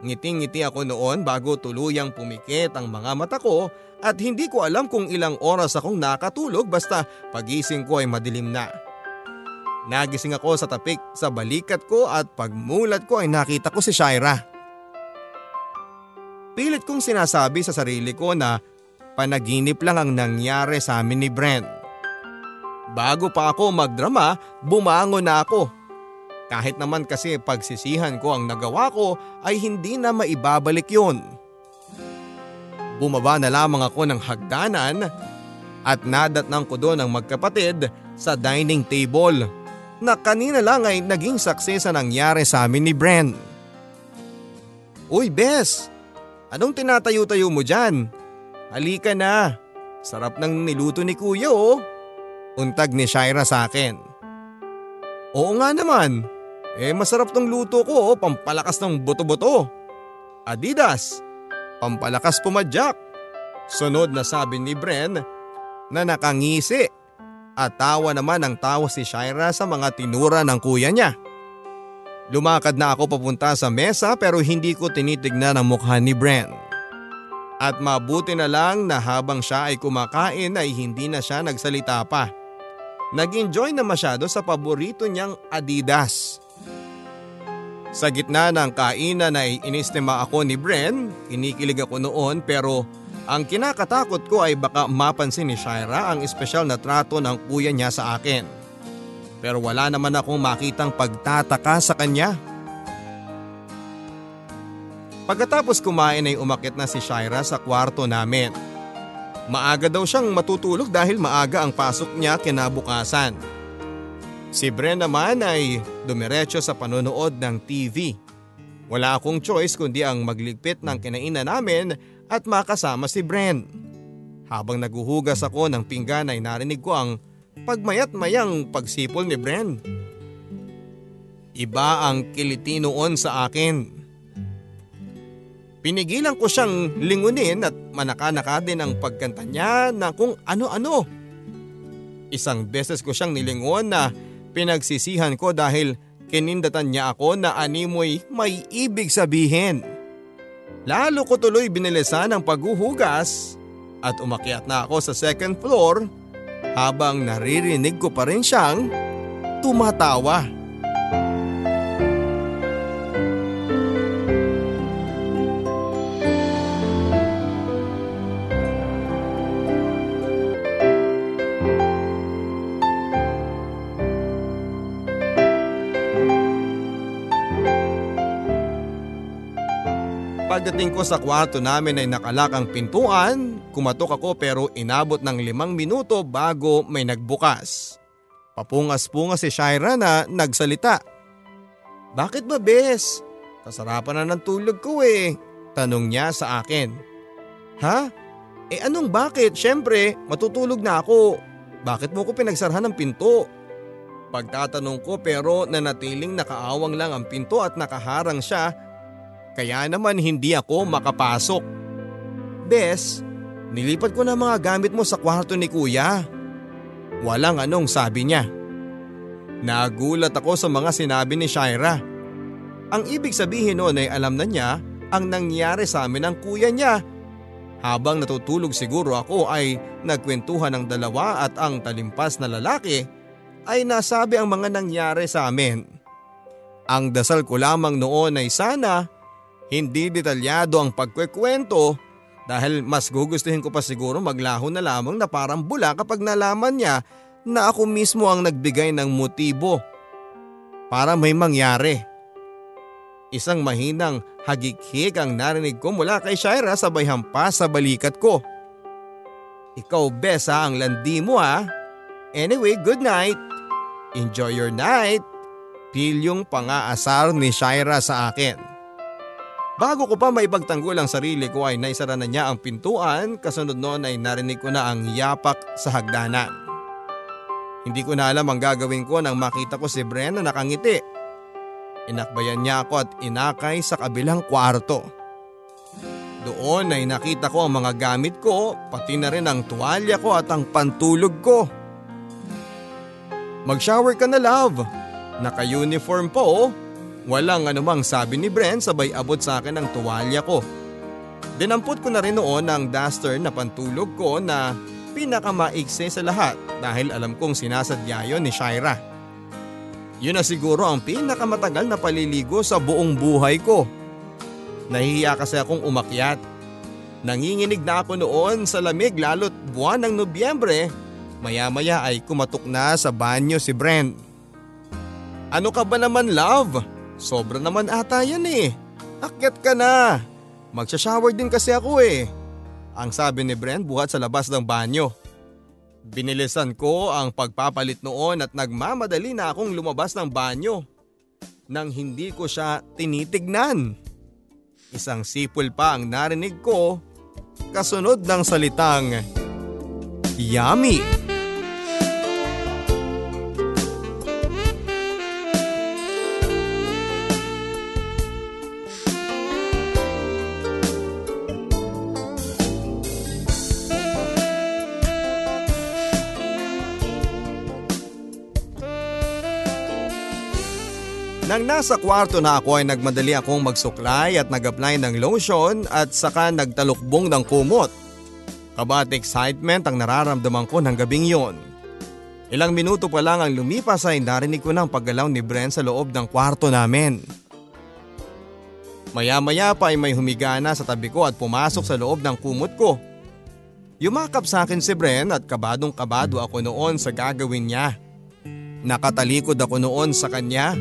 Ngiting-ngiti ako noon bago tuluyang pumikit ang mga mata ko at hindi ko alam kung ilang oras akong nakatulog basta pagising ko ay madilim na. Nagising ako sa tapik sa balikat ko at pagmulat ko ay nakita ko si Shaira. Pilit kong sinasabi sa sarili ko na panaginip lang ang nangyari sa amin ni Brent. Bago pa ako magdrama, bumangon na ako kahit naman kasi pagsisihan ko ang nagawa ko ay hindi na maibabalik yun. Bumaba na lamang ako ng hagdanan at nadatnang ko doon ang magkapatid sa dining table na kanina lang ay naging saksi sa nangyari sa amin ni Bren. Uy Bes, anong tinatayo-tayo mo dyan? Halika na, sarap ng niluto ni kuya oh. Untag ni Shaira sa akin. Oo nga naman, eh masarap tong luto ko, oh, pampalakas ng buto-buto. Adidas, pampalakas pumadyak. Sunod na sabi ni Bren na nakangisi at tawa naman ang tawa si Shaira sa mga tinura ng kuya niya. Lumakad na ako papunta sa mesa pero hindi ko tinitignan ang mukha ni Bren. At mabuti na lang na habang siya ay kumakain ay hindi na siya nagsalita pa. Nag-enjoy na masyado sa paborito niyang Adidas. Sa gitna ng kainan ay inistima ako ni Bren, kinikilig ako noon pero ang kinakatakot ko ay baka mapansin ni Shaira ang espesyal na trato ng kuya niya sa akin. Pero wala naman akong makitang pagtataka sa kanya. Pagkatapos kumain ay umakit na si Shaira sa kwarto namin. Maaga daw siyang matutulog dahil maaga ang pasok niya kinabukasan. Si Bren naman ay dumiretso sa panonood ng TV. Wala akong choice kundi ang magligpit ng kinainan namin at makasama si Bren. Habang naguhugas ako ng pinggan ay narinig ko ang pagmayat mayang pagsipol ni Bren. Iba ang kiliti noon sa akin. Pinigilan ko siyang lingunin at manaka-naka din ang pagkanta niya na kung ano-ano. Isang beses ko siyang nilingon na pinagsisihan ko dahil kinindatan niya ako na animoy may ibig sabihin. Lalo ko tuloy binilisan ang paghuhugas at umakyat na ako sa second floor habang naririnig ko pa rin siyang tumatawa. Pagdating ko sa kwarto namin ay nakalak ang pintuan, kumatok ako pero inabot ng limang minuto bago may nagbukas. Papungas-pungas si Shaira na nagsalita. Bakit ba bes? Kasarapan na ng tulog ko eh. Tanong niya sa akin. Ha? Eh anong bakit? Siyempre, matutulog na ako. Bakit mo ko pinagsarhan ng pinto? Pagtatanong ko pero nanatiling nakaawang lang ang pinto at nakaharang siya kaya naman hindi ako makapasok. Bes, nilipat ko na mga gamit mo sa kwarto ni kuya. Walang anong sabi niya. Nagulat ako sa mga sinabi ni Shaira. Ang ibig sabihin noon ay alam na niya ang nangyari sa amin ng kuya niya. Habang natutulog siguro ako ay nagkwentuhan ng dalawa at ang talimpas na lalaki ay nasabi ang mga nangyari sa amin. Ang dasal ko lamang noon ay sana hindi detalyado ang pagkwekwento dahil mas gugustuhin ko pa siguro maglaho na lamang na parang bula kapag nalaman niya na ako mismo ang nagbigay ng motibo para may mangyari. Isang mahinang hagik-hik ang narinig ko mula kay Shaira sabay hampas sa balikat ko. Ikaw besa ang landi mo ha. Anyway, good night. Enjoy your night. Pilyong pangaasar ni Shaira sa akin. Bago ko pa maipagtanggol ang sarili ko ay naisara na niya ang pintuan kasunod noon ay narinig ko na ang yapak sa hagdanan. Hindi ko na alam ang gagawin ko nang makita ko si Bren na nakangiti. Inakbayan niya ako at inakay sa kabilang kwarto. Doon ay nakita ko ang mga gamit ko pati na rin ang tuwalya ko at ang pantulog ko. Mag-shower ka na love. Naka-uniform po. Walang anumang sabi ni Bren sabay abot sa akin ang tuwalya ko. Dinampot ko na rin noon ang duster na pantulog ko na pinakamaikse sa lahat dahil alam kong sinasadya yon ni Shaira. Yun na siguro ang pinakamatagal na paliligo sa buong buhay ko. Nahihiya kasi akong umakyat. Nanginginig na ako noon sa lamig lalo't buwan ng Nobyembre. Maya-maya ay kumatok na sa banyo si Brent. Ano ka ba naman love? Sobra naman ata yan eh. Akyat ka na. Magsha-shower din kasi ako eh. Ang sabi ni Brent buhat sa labas ng banyo. Binilisan ko ang pagpapalit noon at nagmamadali na akong lumabas ng banyo. Nang hindi ko siya tinitignan. Isang sipol pa ang narinig ko kasunod ng salitang Yummy! Nang nasa kwarto na ako ay nagmadali akong magsuklay at nag-apply ng lotion at saka nagtalukbong ng kumot. Kabat excitement ang nararamdaman ko ng gabing yon. Ilang minuto pa lang ang lumipas ay narinig ko ng paggalaw ni Bren sa loob ng kwarto namin. Maya-maya pa ay may humigana sa tabi ko at pumasok sa loob ng kumot ko. Yumakap sa akin si Bren at kabadong kabado ako noon sa gagawin niya. Nakatalikod ako noon sa kanya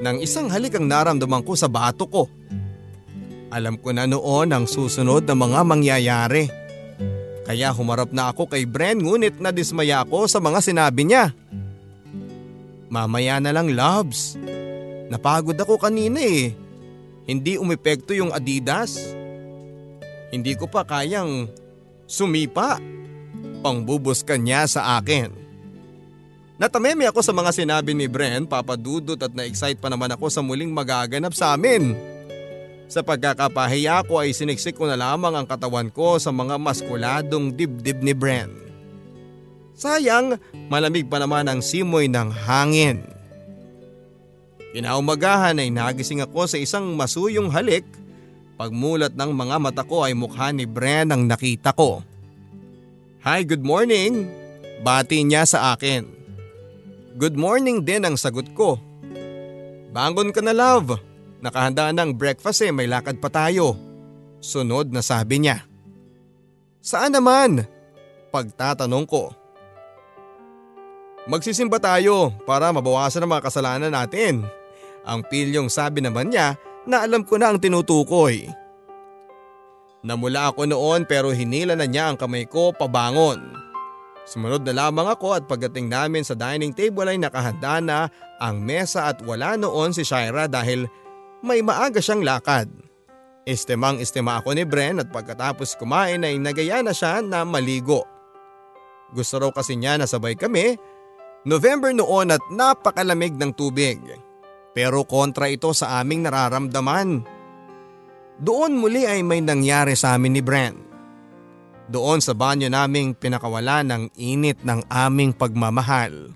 nang isang halik ang naramdaman ko sa bato ko. Alam ko na noon ang susunod na mga mangyayari. Kaya humarap na ako kay Bren ngunit nadismaya ako sa mga sinabi niya. Mamaya na lang loves. Napagod ako kanina eh. Hindi umepekto yung Adidas. Hindi ko pa kayang sumipa. Pangbubos ka niya sa akin. Natameme ako sa mga sinabi ni Bren, papadudot at na-excite pa naman ako sa muling magaganap sa amin. Sa pagkakapahiya ko ay siniksik ko na lamang ang katawan ko sa mga maskuladong dibdib ni Bren. Sayang, malamig pa naman ang simoy ng hangin. Kinaumagahan ay nagising ako sa isang masuyong halik. Pagmulat ng mga mata ko ay mukha ni Bren ang nakita ko. Hi, good morning. Bati niya sa akin. Good morning din ang sagot ko. Bangon ka na love. Nakahanda ng breakfast eh, may lakad pa tayo. Sunod na sabi niya. Saan naman? Pagtatanong ko. Magsisimba tayo para mabawasan ang mga kasalanan natin. Ang pilyong sabi naman niya na alam ko na ang tinutukoy. Namula ako noon pero hinila na niya ang kamay ko pabangon. Sumunod na lamang ako at pagdating namin sa dining table ay nakahanda na ang mesa at wala noon si Shaira dahil may maaga siyang lakad. Estemang estema ako ni Bren at pagkatapos kumain ay nagaya na siya na maligo. Gusto raw kasi niya na sabay kami November noon at napakalamig ng tubig. Pero kontra ito sa aming nararamdaman. Doon muli ay may nangyari sa amin ni Brent. Doon sa banyo naming pinakawala ng init ng aming pagmamahal.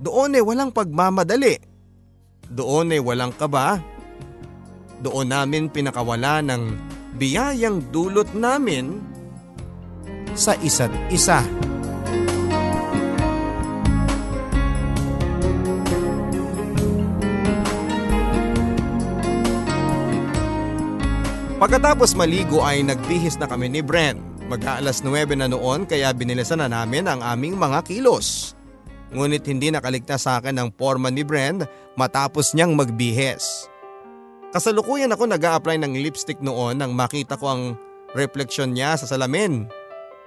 Doon ay walang pagmamadali. Doon ay walang kaba. Doon namin pinakawala ng biyayang dulot namin sa isa't isa. Pagkatapos maligo ay nagbihis na kami ni Bren. Mag-aalas 9 na noon kaya binilisan na namin ang aming mga kilos. Ngunit hindi nakaligtas sa akin ang forma ni Bren matapos niyang magbihis. Kasalukuyan ako nag apply ng lipstick noon nang makita ko ang refleksyon niya sa salamin.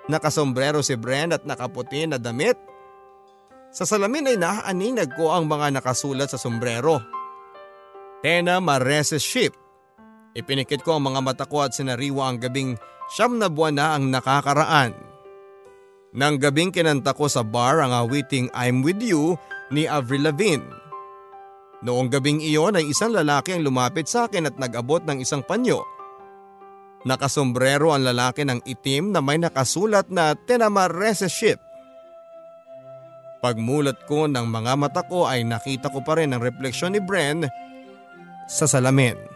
Nakasombrero si Bren at nakaputi na damit. Sa salamin ay naaaninag ko ang mga nakasulat sa sombrero. Tena Mareses Ship Ipinikit ko ang mga mata ko at sinariwa ang gabing siyam na buwan na ang nakakaraan. Nang gabing kinanta ko sa bar ang awiting I'm With You ni Avril Lavigne. Noong gabing iyon ay isang lalaki ang lumapit sa akin at nag-abot ng isang panyo. Nakasombrero ang lalaki ng itim na may nakasulat na Tenamarese Ship. Pagmulat ko ng mga mata ko ay nakita ko pa rin ang refleksyon ni Bren sa salamin.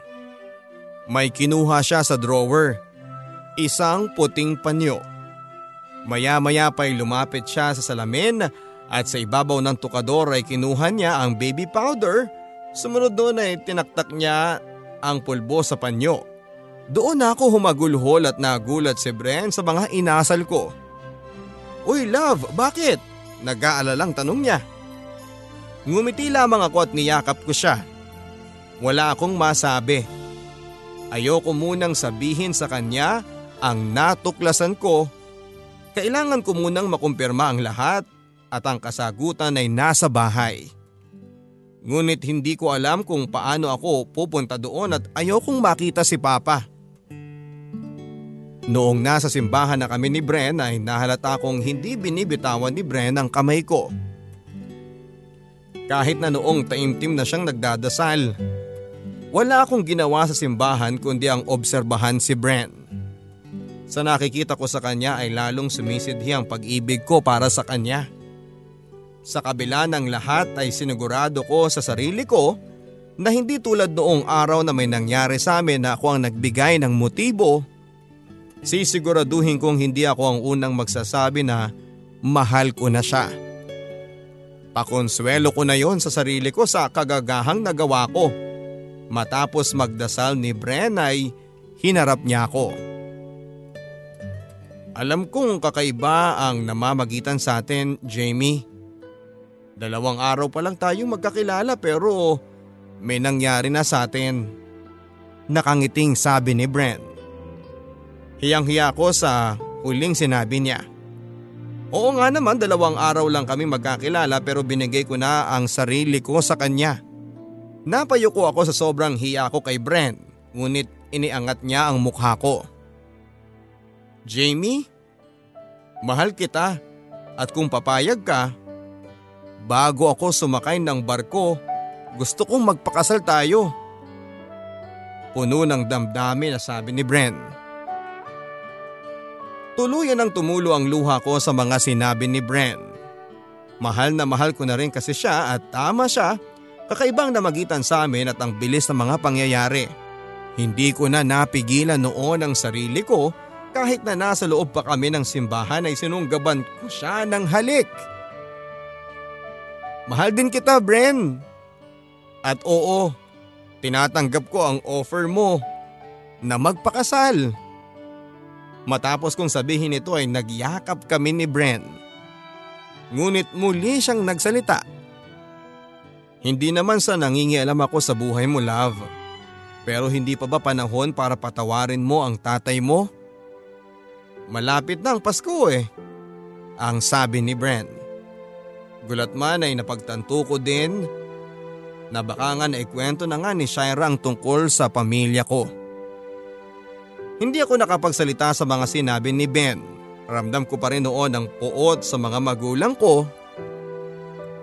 May kinuha siya sa drawer. Isang puting panyo. Maya-maya pa'y lumapit siya sa salamin at sa ibabaw ng tukador ay kinuha niya ang baby powder. Sumunod doon ay tinaktak niya ang pulbo sa panyo. Doon ako humagulhol at nagulat si Bren sa mga inasal ko. Uy love, bakit? Nag-aalalang tanong niya. Ngumiti lamang ako at niyakap ko siya. Wala akong masabi. Ayoko munang sabihin sa kanya ang natuklasan ko. Kailangan ko munang makumpirma ang lahat at ang kasagutan ay nasa bahay. Ngunit hindi ko alam kung paano ako pupunta doon at ayokong makita si Papa. Noong nasa simbahan na kami ni Bren ay nahalata kong hindi binibitawan ni Bren ang kamay ko. Kahit na noong taimtim na siyang nagdadasal. Wala akong ginawa sa simbahan kundi ang obserbahan si Bren. Sa nakikita ko sa kanya ay lalong sumisidhi ang pag-ibig ko para sa kanya. Sa kabila ng lahat ay sinigurado ko sa sarili ko na hindi tulad noong araw na may nangyari sa amin na ako ang nagbigay ng motibo. Sisiguraduhin kong hindi ako ang unang magsasabi na mahal ko na siya. Pakonsuelo ko na yon sa sarili ko sa kagagahang nagawa ko. Matapos magdasal ni Brenay, hinarap niya ako. Alam kong kakaiba ang namamagitan sa atin, Jamie. Dalawang araw pa lang tayong magkakilala pero may nangyari na sa atin. Nakangiting sabi ni Brent. Hiyang-hiya ko sa huling sinabi niya. Oo nga naman dalawang araw lang kami magkakilala pero binigay ko na ang sarili ko sa kanya. Napayuko ako sa sobrang hiya ko kay Bren, ngunit iniangat niya ang mukha ko. Jamie, mahal kita at kung papayag ka, bago ako sumakay ng barko, gusto kong magpakasal tayo. Puno ng damdamin na sabi ni Bren. Tuluyan ang tumulo ang luha ko sa mga sinabi ni Bren. Mahal na mahal ko na rin kasi siya at tama siya, kakaibang namagitan sa amin at ang bilis ng mga pangyayari. Hindi ko na napigilan noon ang sarili ko kahit na nasa loob pa kami ng simbahan ay sinunggaban ko siya ng halik. Mahal din kita, Bren. At oo, tinatanggap ko ang offer mo na magpakasal. Matapos kong sabihin ito ay nagyakap kami ni Bren. Ngunit muli siyang nagsalita. Hindi naman sa nangingialam ako sa buhay mo, love. Pero hindi pa ba panahon para patawarin mo ang tatay mo? Malapit na ang Pasko eh. Ang sabi ni Bren. Gulat man ay napagtanto ko din na baka nga naikwento na nga ni Shira ang tungkol sa pamilya ko. Hindi ako nakapagsalita sa mga sinabi ni Ben. Ramdam ko pa rin noon ang puot sa mga magulang ko.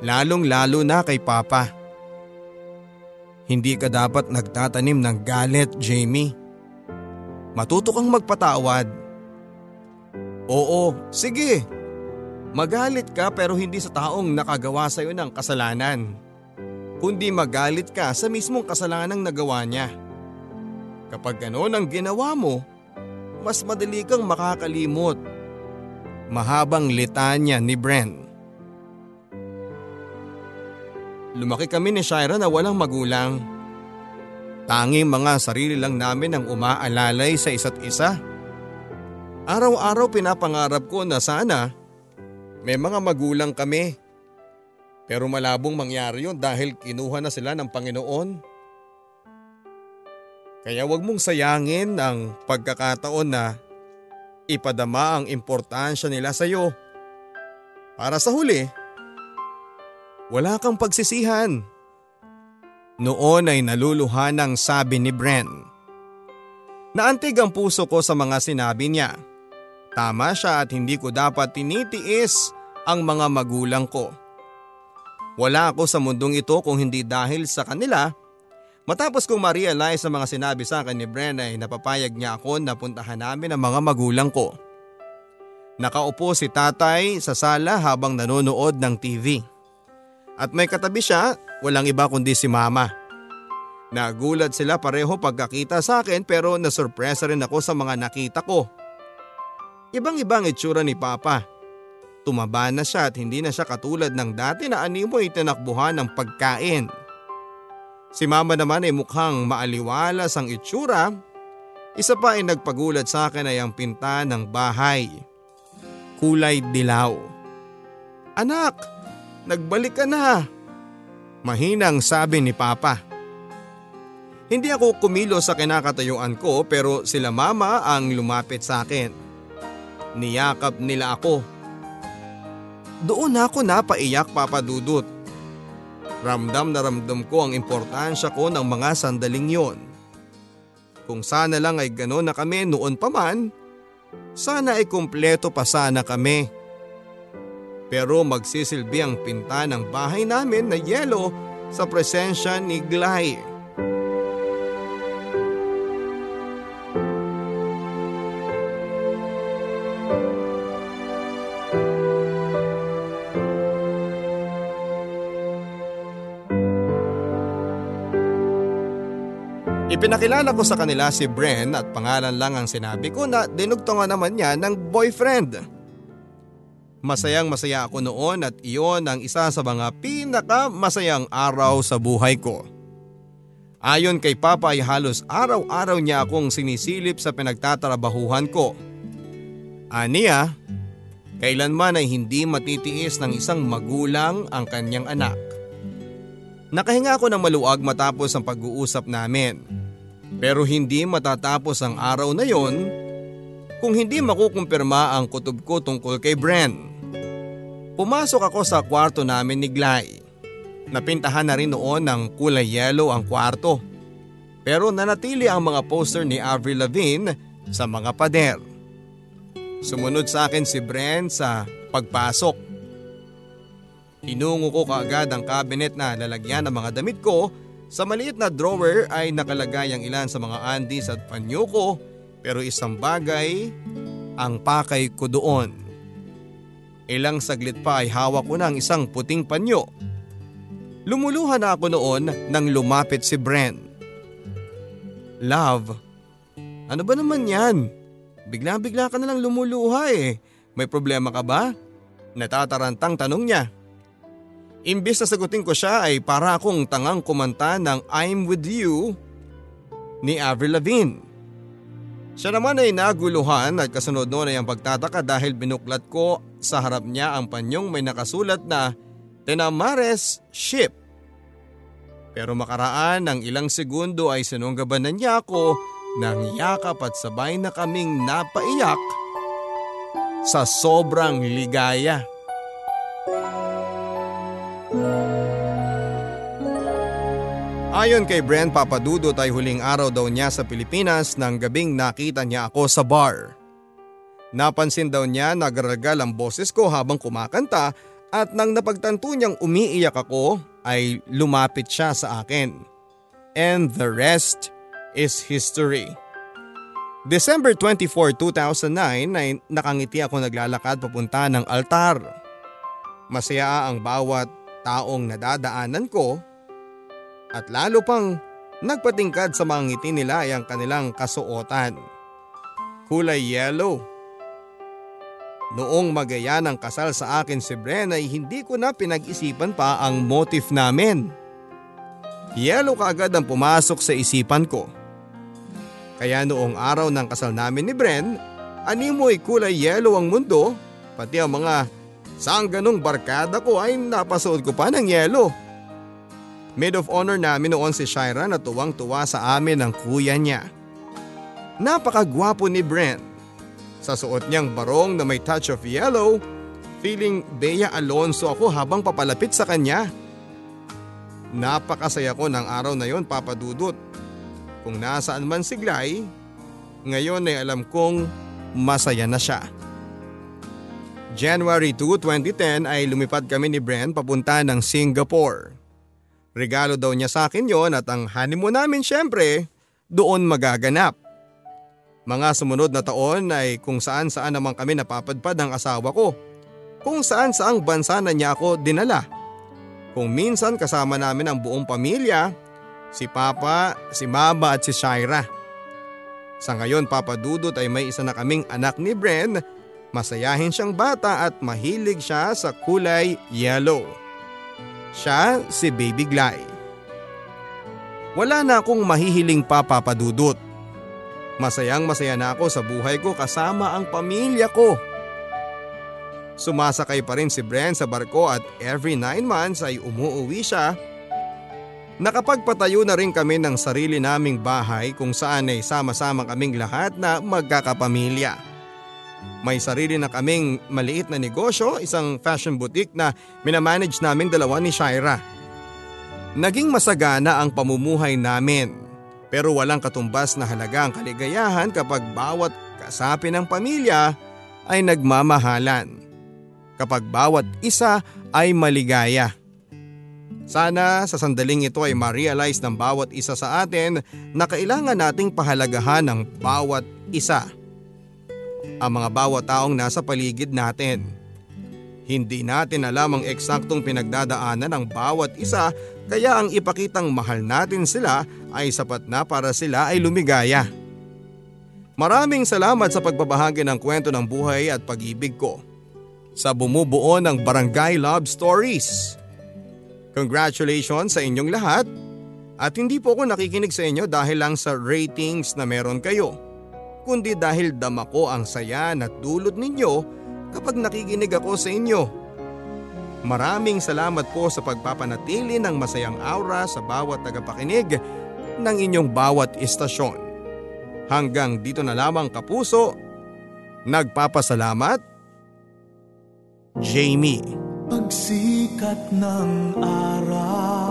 Lalong lalo na kay Papa. Hindi ka dapat nagtatanim ng galit, Jamie. Matuto kang magpatawad. Oo, sige. Magalit ka pero hindi sa taong nakagawa sa iyo ng kasalanan. Kundi magalit ka sa mismong kasalanang nagawa niya. Kapag gano'n ang ginawa mo, mas madali kang makakalimot. Mahabang litanya ni Bren. Lumaki kami ni Shira na walang magulang. Tanging mga sarili lang namin ang umaalalay sa isa't isa. Araw-araw pinapangarap ko na sana may mga magulang kami. Pero malabong mangyari yun dahil kinuha na sila ng Panginoon. Kaya wag mong sayangin ang pagkakataon na ipadama ang importansya nila sa iyo. Para sa huli, wala kang pagsisihan. Noon ay naluluhan ang sabi ni Bren. Naantig ang puso ko sa mga sinabi niya. Tama siya at hindi ko dapat tinitiis ang mga magulang ko. Wala ako sa mundong ito kung hindi dahil sa kanila. Matapos kong ma-realize sa mga sinabi sa akin ni Bren ay napapayag niya ako na puntahan namin ang mga magulang ko. Nakaupo si tatay sa sala habang nanonood ng TV. At may katabi siya, walang iba kundi si mama. Nagulat sila pareho pagkakita sa akin pero nasurpresa rin ako sa mga nakita ko. Ibang-ibang itsura ni Papa. Tumaba na siya at hindi na siya katulad ng dati na animo ay tinakbuhan ng pagkain. Si mama naman ay mukhang maaliwalas ang itsura. Isa pa ay nagpagulat sa akin ay ang pinta ng bahay. Kulay dilaw. Anak, nagbalik ka na. Mahinang sabi ni Papa. Hindi ako kumilo sa kinakatayuan ko pero sila mama ang lumapit sa akin. Niyakap nila ako. Doon ako napaiyak papadudot. Ramdam na ramdam ko ang importansya ko ng mga sandaling yon. Kung sana lang ay gano'n na kami noon pa man, sana ay kumpleto pa sana kami. Pero magsisilbi ang pinta ng bahay namin na yelo sa presensya ni Glay. Ipinakilala ko sa kanila si Bren at pangalan lang ang sinabi ko na dinugtungan naman niya ng boyfriend. Masayang masaya ako noon at iyon ang isa sa mga pinaka masayang araw sa buhay ko. Ayon kay Papa ay halos araw-araw niya akong sinisilip sa pinagtatrabahuhan ko. Aniya, kailanman ay hindi matitiis ng isang magulang ang kanyang anak. Nakahinga ako ng maluag matapos ang pag-uusap namin. Pero hindi matatapos ang araw na yon kung hindi makukumpirma ang kutob ko tungkol kay Bren. Pumasok ako sa kwarto namin ni Glay. Napintahan na rin noon ng kulay yellow ang kwarto. Pero nanatili ang mga poster ni Avril Lavigne sa mga pader. Sumunod sa akin si Bren sa pagpasok. Tinungo ko kaagad ang cabinet na lalagyan ng mga damit ko. Sa maliit na drawer ay nakalagay ang ilan sa mga undies at panyo ko pero isang bagay ang pakay ko doon. Ilang saglit pa ay hawak ko ng isang puting panyo. Lumuluhan na ako noon nang lumapit si Bren. Love, ano ba naman yan? Bigla-bigla ka na lang lumuluha eh. May problema ka ba? Natatarantang tanong niya. Imbis na sagutin ko siya ay para akong tangang kumanta ng I'm With You ni Avril Lavigne. Siya naman ay naguluhan at kasunod noon ay ang pagtataka dahil binuklat ko sa harap niya ang panyong may nakasulat na Tenamares Ship. Pero makaraan ng ilang segundo ay sinunggabanan niya ako ng yakap at sabay na kaming napaiyak sa sobrang ligaya. Ayon kay Brent Papadudot ay huling araw daw niya sa Pilipinas nang gabing nakita niya ako sa bar. Napansin daw niya nagragal ang boses ko habang kumakanta at nang napagtanto niyang umiiyak ako ay lumapit siya sa akin. And the rest is history. December 24, 2009 ay nakangiti ako naglalakad papunta ng altar. Masaya ang bawat taong nadadaanan ko at lalo pang nagpatingkad sa mga ngiti nila ay ang kanilang kasuotan. Kulay yellow. Noong magaya ng kasal sa akin si Bren ay hindi ko na pinag-isipan pa ang motif namin. Yellow kaagad ang pumasok sa isipan ko. Kaya noong araw ng kasal namin ni Bren, animoy kulay yellow ang mundo, pati ang mga sangganong barkada ko ay napasuot ko pa ng yellow. Maid of honor namin noon si Shira na tuwang-tuwa sa amin ng kuya niya. Napakagwapo ni Brent. Sa suot niyang barong na may touch of yellow, feeling Bea Alonso ako habang papalapit sa kanya. Napakasaya ko ng araw na yon papadudot. Kung nasaan man si Glay, ngayon ay alam kong masaya na siya. January 2, 2010 ay lumipad kami ni Brent papunta ng Singapore. Regalo daw niya sa akin yon at ang honeymoon namin syempre doon magaganap. Mga sumunod na taon ay kung saan saan naman kami napapadpad ng asawa ko. Kung saan saang bansa na niya ako dinala. Kung minsan kasama namin ang buong pamilya, si Papa, si Mama at si Shaira. Sa ngayon Papa Dudut ay may isa na kaming anak ni Bren, masayahin siyang bata at mahilig siya sa kulay yellow. Siya si Baby Glay. Wala na akong mahihiling pa papadudot. Masayang masaya na ako sa buhay ko kasama ang pamilya ko. Sumasakay pa rin si Bren sa barko at every 9 months ay umuuwi siya. Nakapagpatayo na rin kami ng sarili naming bahay kung saan ay sama-sama kaming lahat na magkakapamilya. May sarili na kaming maliit na negosyo, isang fashion boutique na minamanage namin dalawa ni Shaira. Naging masagana ang pamumuhay namin pero walang katumbas na halaga ang kaligayahan kapag bawat kasapi ng pamilya ay nagmamahalan. Kapag bawat isa ay maligaya. Sana sa sandaling ito ay ma-realize ng bawat isa sa atin na kailangan nating pahalagahan ng bawat isa ang mga bawat taong nasa paligid natin. Hindi natin alam ang eksaktong pinagdadaanan ng bawat isa kaya ang ipakitang mahal natin sila ay sapat na para sila ay lumigaya. Maraming salamat sa pagbabahagi ng kwento ng buhay at pag-ibig ko sa bumubuo ng Barangay Love Stories. Congratulations sa inyong lahat at hindi po ako nakikinig sa inyo dahil lang sa ratings na meron kayo kundi dahil dama ko ang saya na dulot ninyo kapag nakikinig ako sa inyo. Maraming salamat po sa pagpapanatili ng masayang aura sa bawat tagapakinig ng inyong bawat istasyon. Hanggang dito na lamang kapuso, nagpapasalamat, Jamie. pagsikat ng araw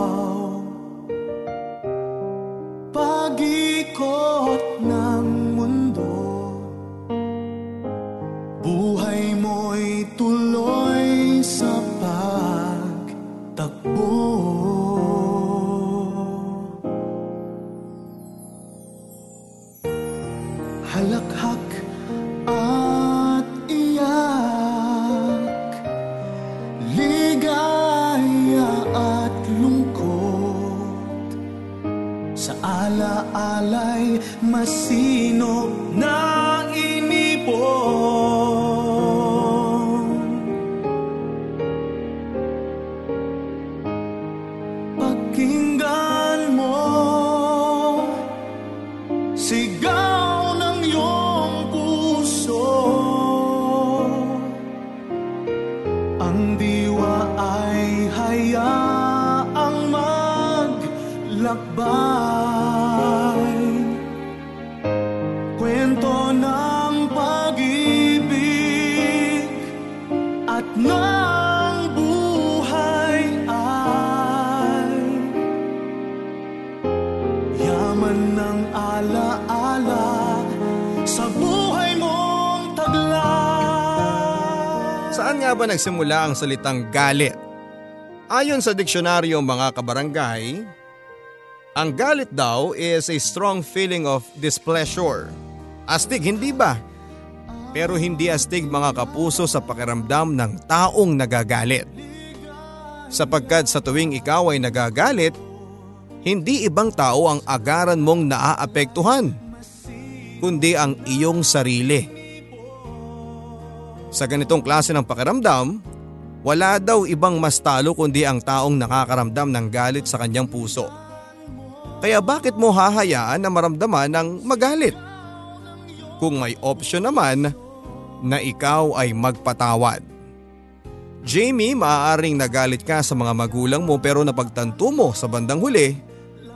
nagsimula ang salitang galit? Ayon sa diksyonaryo mga kabarangay, ang galit daw is a strong feeling of displeasure. Astig, hindi ba? Pero hindi astig mga kapuso sa pakiramdam ng taong nagagalit. Sapagkat sa tuwing ikaw ay nagagalit, hindi ibang tao ang agaran mong naaapektuhan, kundi ang iyong sarili. Sa ganitong klase ng pakiramdam, wala daw ibang mas talo kundi ang taong nakakaramdam ng galit sa kanyang puso. Kaya bakit mo hahayaan na maramdaman ng magalit? Kung may option naman na ikaw ay magpatawad. Jamie, maaaring nagalit ka sa mga magulang mo pero napagtanto mo sa bandang huli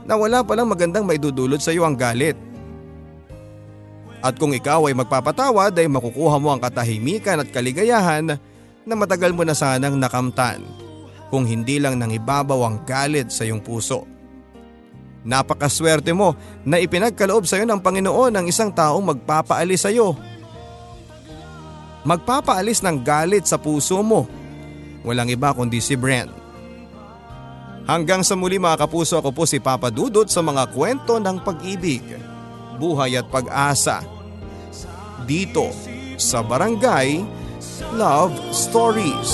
na wala palang magandang maidudulot sa iyo ang galit. At kung ikaw ay magpapatawad ay makukuha mo ang katahimikan at kaligayahan na matagal mo na sanang nakamtan kung hindi lang nang ibabaw ang galit sa iyong puso. Napakaswerte mo na ipinagkaloob sa iyo ng Panginoon ang isang taong magpapaalis sa iyo. Magpapaalis ng galit sa puso mo. Walang iba kundi si Brent. Hanggang sa muli mga kapuso ako po si Papa Dudut sa mga kwento ng pag-ibig, buhay at pag-asa. Dito sa Barangay Love Stories.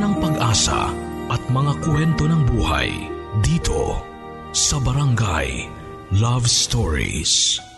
Ng pag-asa at mga kwento ng buhay dito sa Barangay Love Stories.